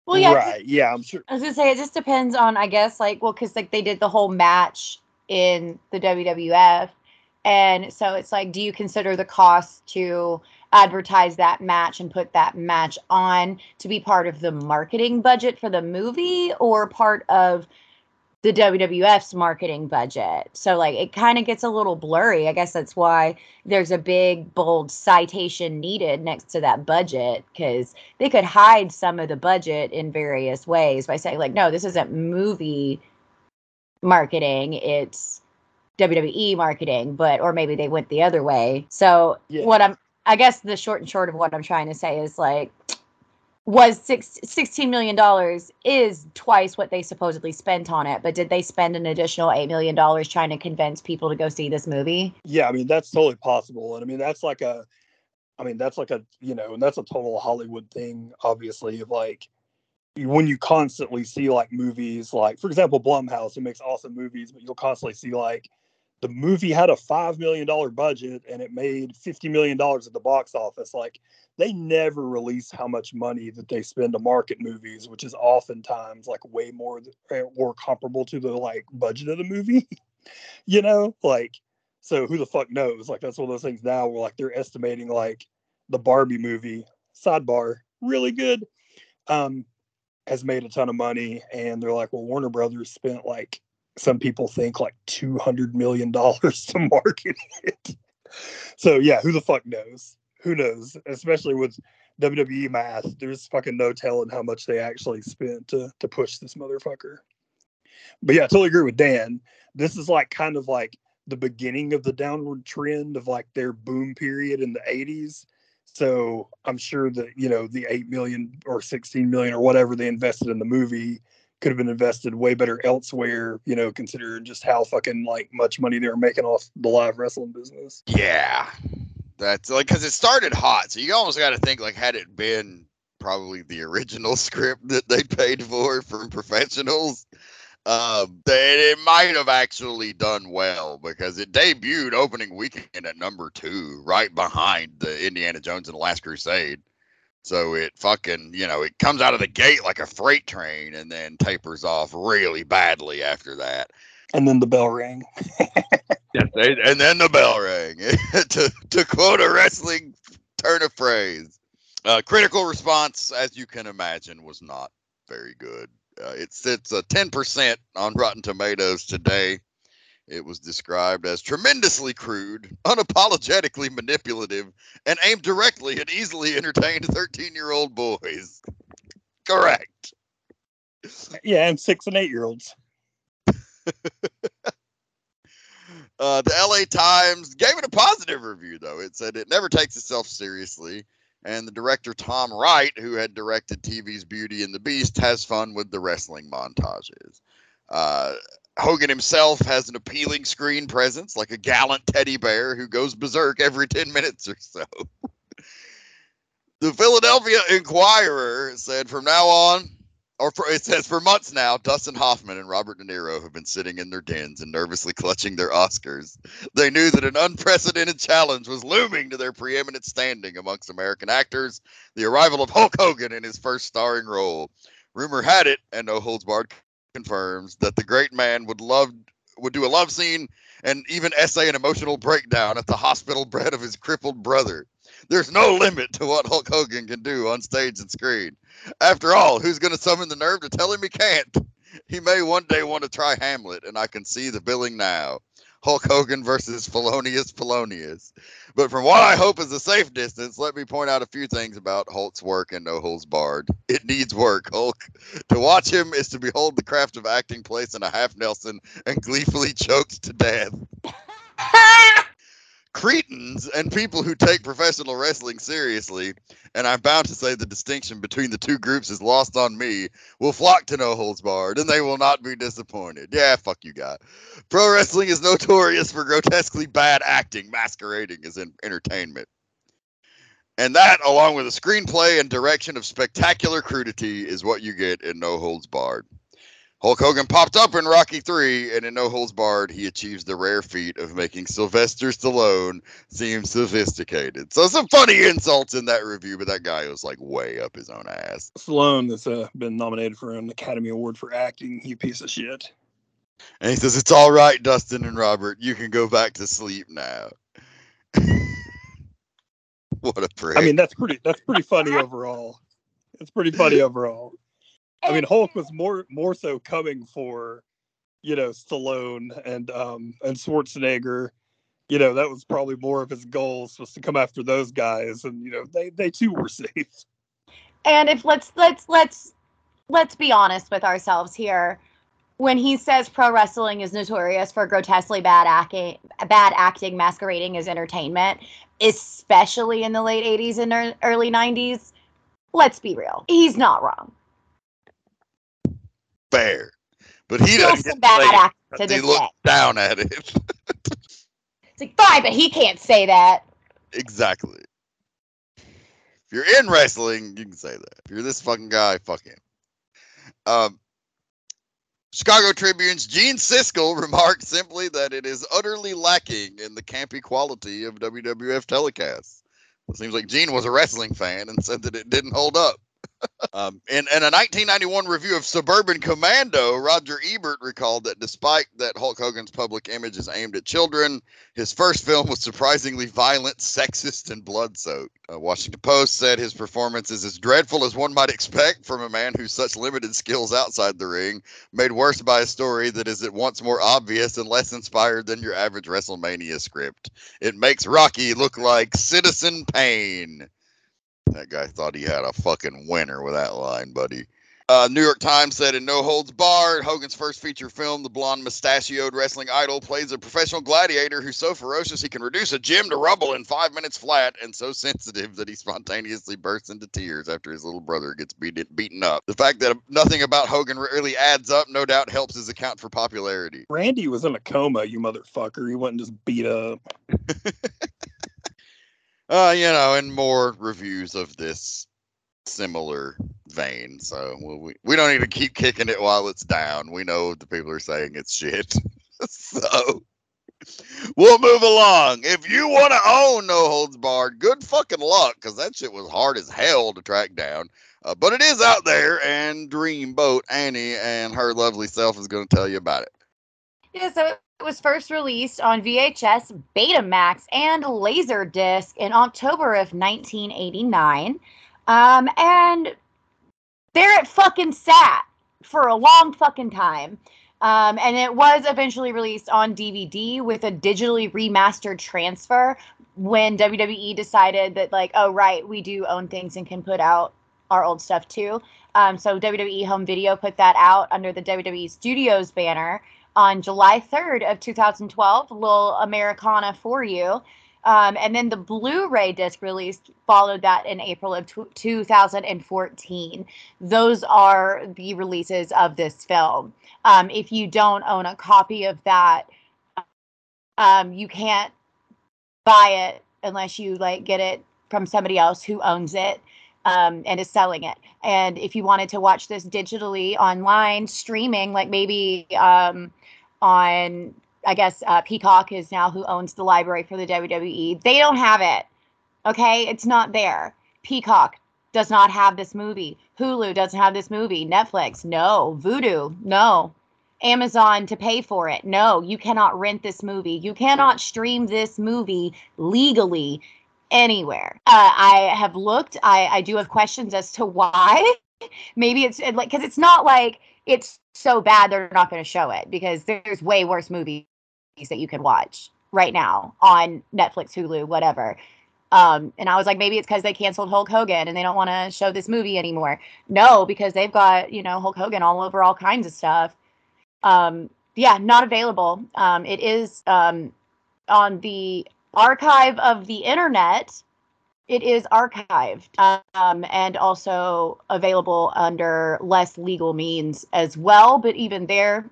Well, yeah. right. Yeah, I'm sure. I was gonna say it just depends on, I guess, like, well, because like they did the whole match in the WWF, and so it's like, do you consider the cost to advertise that match and put that match on to be part of the marketing budget for the movie or part of the WWF's marketing budget? So like, it kind of gets a little blurry. I guess that's why there's a big bold citation needed next to that budget because they could hide some of the budget in various ways by saying like no this isn't movie marketing it's WWE marketing but or maybe they went the other way so Yeah. what I'm I guess the short and short of what I'm trying to say is like was six, 16 million dollars is twice what they supposedly spent on it but did they spend an additional 8 million dollars trying to convince people to go see this movie Yeah, I mean that's totally possible, and I mean that's like a, I mean that's like a you know, and that's a total Hollywood thing, obviously. Of like, when you constantly see like movies, like for example, Blumhouse, who makes awesome movies, but you'll constantly see like, the movie had a five million dollar budget and it made fifty million dollars at the box office. Like, they never release how much money that they spend to market movies, which is oftentimes like way more eh, or comparable to the like budget of the movie. you know, like so who the fuck knows? Like that's one of those things now where like they're estimating like the Barbie movie, sidebar, really good, um, has made a ton of money. And they're like, well, Warner Brothers spent like some people think like two hundred million dollars to market it. So yeah, who the fuck knows? Who knows? Especially with WWE math, there's fucking no telling how much they actually spent to to push this motherfucker. But yeah, I totally agree with Dan. This is like kind of like the beginning of the downward trend of like their boom period in the 80s. So I'm sure that, you know, the 8 million or 16 million or whatever they invested in the movie could have been invested way better elsewhere, you know, considering just how fucking like much money they were making off the live wrestling business. Yeah, that's like because it started hot, so you almost got to think like had it been probably the original script that they paid for from professionals, um, it might have actually done well because it debuted opening weekend at number two, right behind the Indiana Jones and the Last Crusade. So it fucking, you know, it comes out of the gate like a freight train and then tapers off really badly after that. And then the bell rang. Yes, they, and then the bell rang. to to quote a wrestling turn of phrase, uh, critical response, as you can imagine, was not very good. Uh, it sits a ten percent on Rotten Tomatoes today, It was described as tremendously crude, unapologetically manipulative, and aimed directly at easily entertained 13 year old boys. Correct. Yeah, and six and eight year olds. Uh, the LA Times gave it a positive review, though. It said it never takes itself seriously. And the director Tom Wright, who had directed TV's Beauty and the Beast, has fun with the wrestling montages. Uh, Hogan himself has an appealing screen presence, like a gallant teddy bear who goes berserk every 10 minutes or so. the Philadelphia Inquirer said from now on, or for, it says for months now, Dustin Hoffman and Robert De Niro have been sitting in their dens and nervously clutching their Oscars. They knew that an unprecedented challenge was looming to their preeminent standing amongst American actors the arrival of Hulk Hogan in his first starring role. Rumor had it, and No Holds Barred confirms, that the great man would love would do a love scene and even essay an emotional breakdown at the hospital bed of his crippled brother. There's no limit to what Hulk Hogan can do on stage and screen. After all, who's going to summon the nerve to tell him he can't? He may one day want to try Hamlet, and I can see the billing now. Hulk Hogan versus Felonious Felonious. But from what I hope is a safe distance, let me point out a few things about Hulk's work and No Holds Barred. It needs work, Hulk. To watch him is to behold the craft of acting placed in a half Nelson and gleefully choked to death. Cretans and people who take professional wrestling seriously, and I'm bound to say the distinction between the two groups is lost on me, will flock to No Holds Barred, and they will not be disappointed. Yeah, fuck you, guy. Pro wrestling is notorious for grotesquely bad acting masquerading as en- entertainment. And that, along with a screenplay and direction of spectacular crudity, is what you get in No Holds Barred. Hulk Hogan popped up in Rocky 3, and in No Holds Barred, he achieves the rare feat of making Sylvester Stallone seem sophisticated. So, some funny insults in that review, but that guy was like way up his own ass. Stallone has uh, been nominated for an Academy Award for acting. You piece of shit. And he says, It's all right, Dustin and Robert. You can go back to sleep now. what a prick. I mean, that's pretty. That's pretty funny overall. It's pretty funny overall. I mean, Hulk was more more so coming for, you know, Stallone and um and Schwarzenegger. You know, that was probably more of his goals was to come after those guys, and you know, they they too were safe. And if let's let's let's let's be honest with ourselves here. When he says pro wrestling is notorious for grotesquely bad acting, bad acting masquerading as entertainment, especially in the late 80s and early 90s, let's be real. He's not wrong. Fair. But he Still doesn't get to say it, acting They look down at it. It's like, fine, but he can't say that. exactly. If you're in wrestling, you can say that. If you're this fucking guy, fuck him. Um, Chicago Tribune's Gene Siskel remarked simply that it is utterly lacking in the campy quality of WWF telecasts. It seems like Gene was a wrestling fan and said that it didn't hold up. Um, in, in a 1991 review of Suburban Commando, Roger Ebert recalled that despite that Hulk Hogan's public image is aimed at children, his first film was surprisingly violent, sexist, and blood-soaked. Uh, Washington Post said his performance is as dreadful as one might expect from a man whose such limited skills outside the ring, made worse by a story that is at once more obvious and less inspired than your average WrestleMania script. It makes Rocky look like Citizen Payne. That guy thought he had a fucking winner with that line, buddy. Uh, New York Times said in No Holds Barred, Hogan's first feature film, the blonde mustachioed wrestling idol plays a professional gladiator who's so ferocious he can reduce a gym to rubble in five minutes flat and so sensitive that he spontaneously bursts into tears after his little brother gets beat, beaten up. The fact that nothing about Hogan really adds up no doubt helps his account for popularity. Randy was in a coma, you motherfucker. He wasn't just beat up. uh, you know, and more reviews of this similar vein. So we we don't need to keep kicking it while it's down. We know the people are saying it's shit. so we'll move along. If you want to own No Holds Barred, good fucking luck, because that shit was hard as hell to track down. Uh, but it is out there, and Dreamboat Annie and her lovely self is going to tell you about it. Yeah, so it was first released on VHS, Betamax, and Laserdisc in October of 1989. Um, and there it fucking sat for a long fucking time. Um, and it was eventually released on DVD with a digitally remastered transfer when WWE decided that, like, oh, right, we do own things and can put out our old stuff too. Um, so WWE Home Video put that out under the WWE Studios banner on July 3rd of 2012. Little Americana for you. Um, and then the Blu-ray disc release followed that in April of tw 2014. Those are the releases of this film. Um, if you don't own a copy of that, um, you can't buy it unless you like get it from somebody else who owns it um, and is selling it. And if you wanted to watch this digitally online streaming, like maybe um, on I guess uh, Peacock is now who owns the library for the WWE. They don't have it. Okay, it's not there. Peacock does not have this movie. Hulu doesn't have this movie. Netflix, no. Vudu, no. Amazon to pay for it. No, you cannot rent this movie. You cannot stream this movie legally anywhere. Uh, I have looked. I, I do have questions as to why. Maybe it's like because it's not like it's so bad they're not going to show it because there's way worse movies that you can watch right now on Netflix, Hulu, whatever. Um, and I was like, maybe it's because they canceled Hulk Hogan and they don't want to show this movie anymore. No, because they've got you know Hulk Hogan all over all kinds of stuff. Um, yeah, not available. Um, it is um, on the archive of the internet. It is archived um, and also available under less legal means as well. But even there,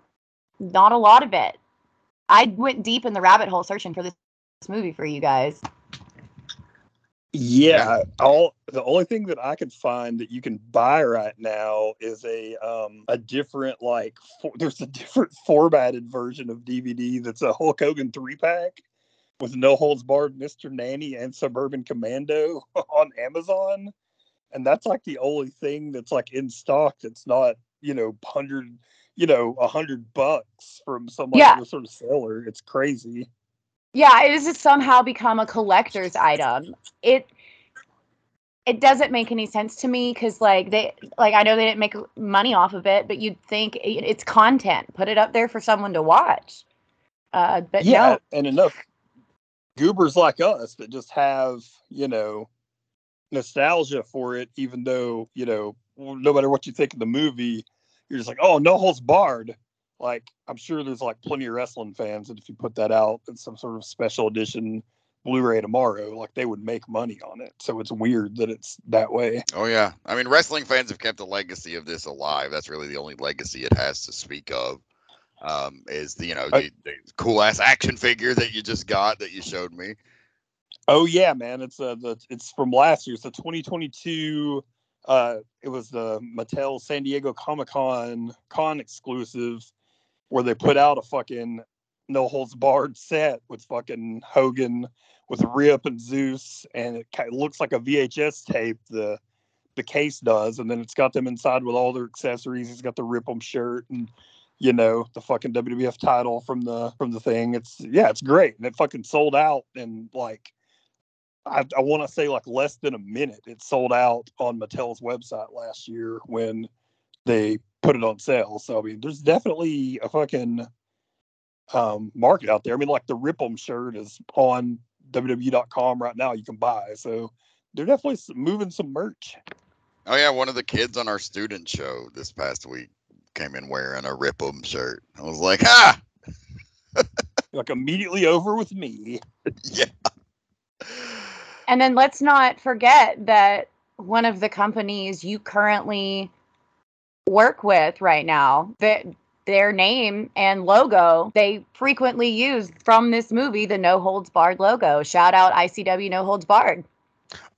not a lot of it. I went deep in the rabbit hole searching for this, movie for you guys. Yeah, all the only thing that I could find that you can buy right now is a um a different like for, there's a different formatted version of DVD that's a Hulk Hogan three pack with No Holds Barred, Mr. Nanny, and Suburban Commando on Amazon, and that's like the only thing that's like in stock that's not you know hundred you know a hundred bucks from some like, Yeah. other sort of seller. It's crazy. Yeah, it has somehow become a collector's item. It it doesn't make any sense to me because like they like I know they didn't make money off of it, but you'd think it- it's content. Put it up there for someone to watch. Uh, but yeah, no, and enough goobers like us that just have you know nostalgia for it, even though you know no matter what you think of the movie, you're just like, oh, no holds barred. Like I'm sure there's like plenty of wrestling fans that if you put that out in some sort of special edition Blu-ray tomorrow, like they would make money on it. So it's weird that it's that way. Oh yeah, I mean, wrestling fans have kept the legacy of this alive. That's really the only legacy it has to speak of. Um, is the you know the, the cool ass action figure that you just got that you showed me. Oh yeah, man. It's uh the it's from last year. It's the 2022 uh it was the Mattel San Diego Comic Con con exclusive where they put out a fucking no holds barred set with fucking Hogan with Rip and Zeus and it kind of looks like a VHS tape the the case does and then it's got them inside with all their accessories. It's got the Rip 'em shirt and you know the fucking WWF title from the from the thing. It's yeah, it's great. And it fucking sold out in like I, I want to say like less than a minute. It sold out on Mattel's website last year when they put it on sale. So I mean, there's definitely a fucking um, market out there. I mean, like the Rip 'em shirt is on WWE.com right now. You can buy. So they're definitely moving some merch. Oh yeah, one of the kids on our student show this past week came in wearing a Rip 'em shirt. I was like, ah, Like immediately over with me. yeah. and then let's not forget that one of the companies you currently work with right now that their name and logo they frequently use from this movie the no holds barred logo shout out icw no holds barred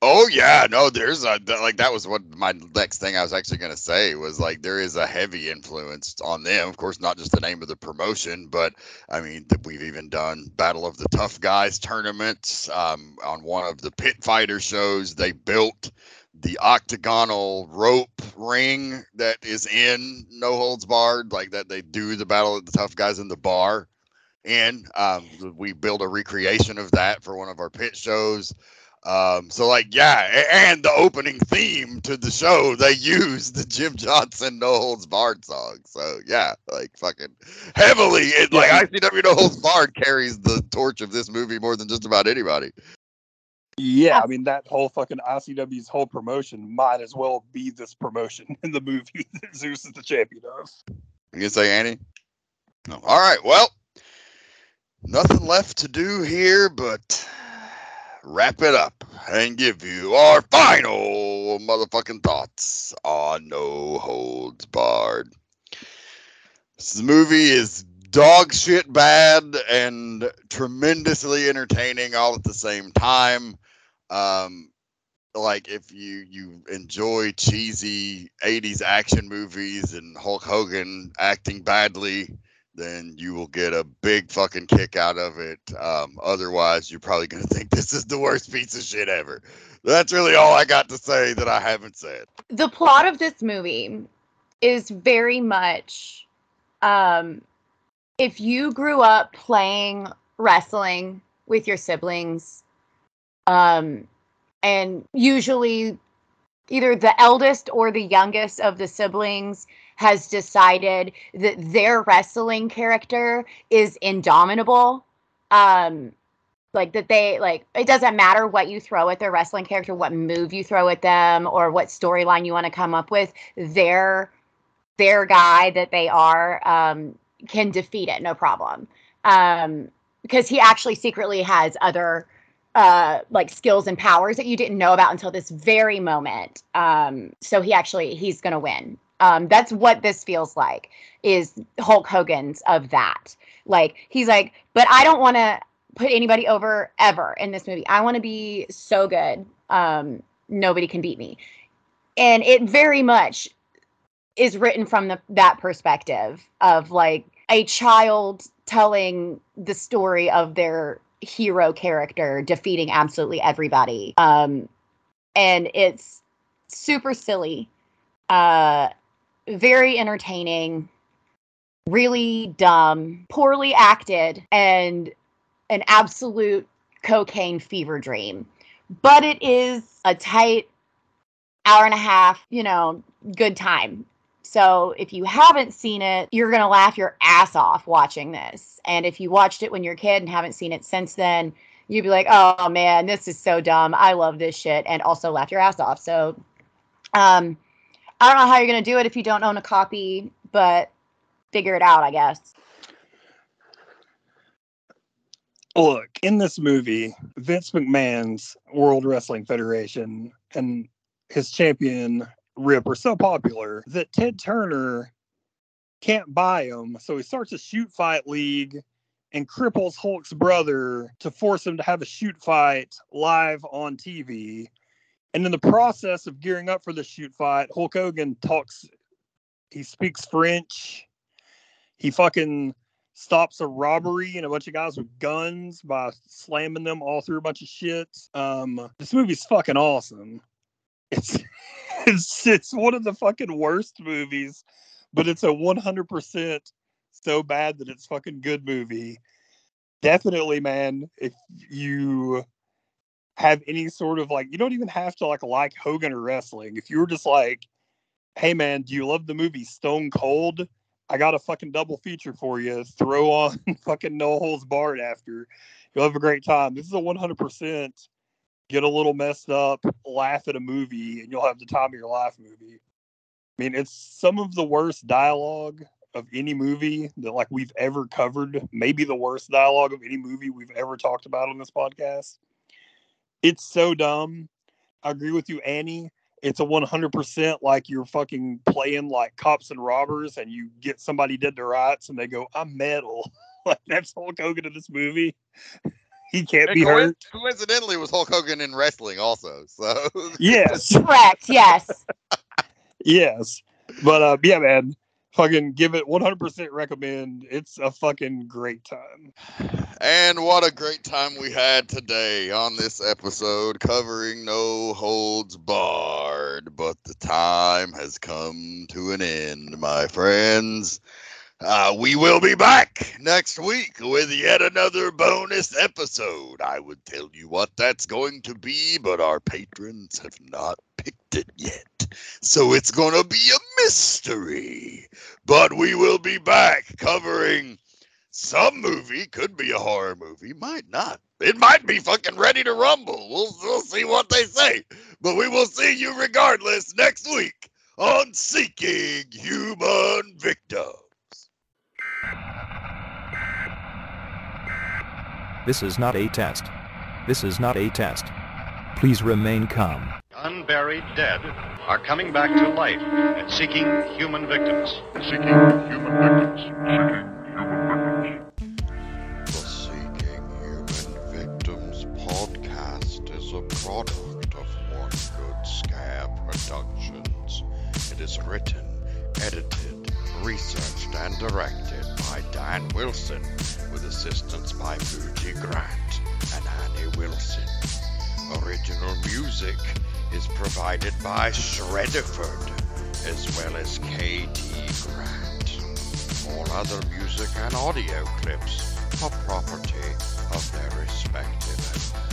Oh yeah, no, there's a like that was what my next thing I was actually gonna say was like there is a heavy influence on them. Of course, not just the name of the promotion, but I mean we've even done Battle of the Tough Guys tournaments. Um, on one of the pit fighter shows, they built the octagonal rope ring that is in No Holds Barred, like that they do the Battle of the Tough Guys in the bar. And um, we built a recreation of that for one of our pit shows Um, so like, yeah, and the opening theme to the show, they use the Jim Johnston No Holds Barred song. So yeah, like fucking heavily, it, like Yeah. ICW No Holds Barred carries the torch of this movie more than just about anybody. Yeah, I mean that whole fucking ICW's whole promotion might as well be this promotion in the movie that Zeus is the champion of. You gonna say Annie? No. All right. Well, nothing left to do here but wrap it up and give you our final motherfucking thoughts on No Holds Barred. This movie is dog shit bad and tremendously entertaining all at the same time. Um, like if you you enjoy cheesy 80s action movies and Hulk Hogan acting badly, then you will get a big fucking kick out of it. Um, otherwise, you're probably gonna think this is the worst piece of shit ever. That's really all I got to say that I haven't said. the plot of this movie is very much um if you grew up playing wrestling with your siblings um and usually either the eldest or the youngest of the siblings has decided that their wrestling character is indomitable um like that they like it doesn't matter what you throw at their wrestling character what move you throw at them or what storyline you want to come up with their their guy that they are um can defeat it no problem. Um because he actually secretly has other uh like skills and powers that you didn't know about until this very moment. Um so he actually he's gonna win um that's what this feels like is hulk hogan's of that like he's like but i don't want to put anybody over ever in this movie. I want to be so good. Um, nobody can beat me. And it very much is written from the that perspective of like a child telling the story of their hero character defeating absolutely everybody. Um, and it's super silly, uh, very entertaining, really dumb, poorly acted, and an absolute cocaine fever dream. But it is a tight hour and a half, you know, good time. So if you haven't seen it, you're going to laugh your ass off watching this. And if you watched it when you're a kid and haven't seen it since then, you'd be like, oh man, this is so dumb. I love this shit. And also laugh your ass off. So um, I don't know how you're going to do it if you don't own a copy, but figure it out, I guess. Look, in this movie, Vince McMahon's World Wrestling Federation and his champion Rip are so popular that Ted Turner can't buy them. So he starts a shoot fight league and cripples Hulk's brother to force him to have a shoot fight live on TV. And in the process of gearing up for the shoot fight, Hulk Hogan talks, he speaks French. He fucking stops a robbery and a bunch of guys with guns by slamming them all through a bunch of shit. Um, this movie's fucking awesome. It's it's it's one of the fucking worst movies, but it's a 100% so bad that it's fucking good movie. Definitely, man. If you have any sort of like, you don't even have to like like Hogan or wrestling. If you were just like, hey man, do you love the movie Stone Cold? I got a fucking double feature for you. Throw on fucking No Holds Barred after. You'll have a great time. This is a 100% get a little messed up, laugh at a movie, and you'll have the time of your life movie. I mean, it's some of the worst dialogue of any movie that like we've ever covered. Maybe the worst dialogue of any movie we've ever talked about on this podcast. It's so dumb. I agree with you, Annie it's a 100% like you're fucking playing like cops and robbers and you get somebody dead to rights and they go i'm metal like that's hulk hogan in this movie he can't And be coin- hurt Coincidentally, was Hulk Hogan in wrestling also. So yes Correct. Yes. yes but uh yeah man fucking give it 100% recommend it's a fucking great time And what a great time we had today on this episode covering No Holds Barred. But the time has come to an end, my friends. Uh, we will be back next week with yet another bonus episode. I would tell you what that's going to be, but our patrons have not picked it yet. So it's going to be a mystery. But we will be back covering some movie, could be a horror movie, might not. It might be fucking ready to rumble. We'll, we'll see what they say. But we will see you regardless next week on Seeking Human Victims. This is not a test. This is not a test. Please remain calm. Unburied dead are coming back to life and seeking human victims. Seeking human victims. Seeking human victims. The Seeking Human Victims podcast is a product of One Good Scare Productions. It is written, edited, researched, and directed by Dan Wilson, with assistance by Fuji Grant and Annie Wilson. Original music is provided by Shredderford, as well as KT Grant. All other music and audio clips are property of their respective owners.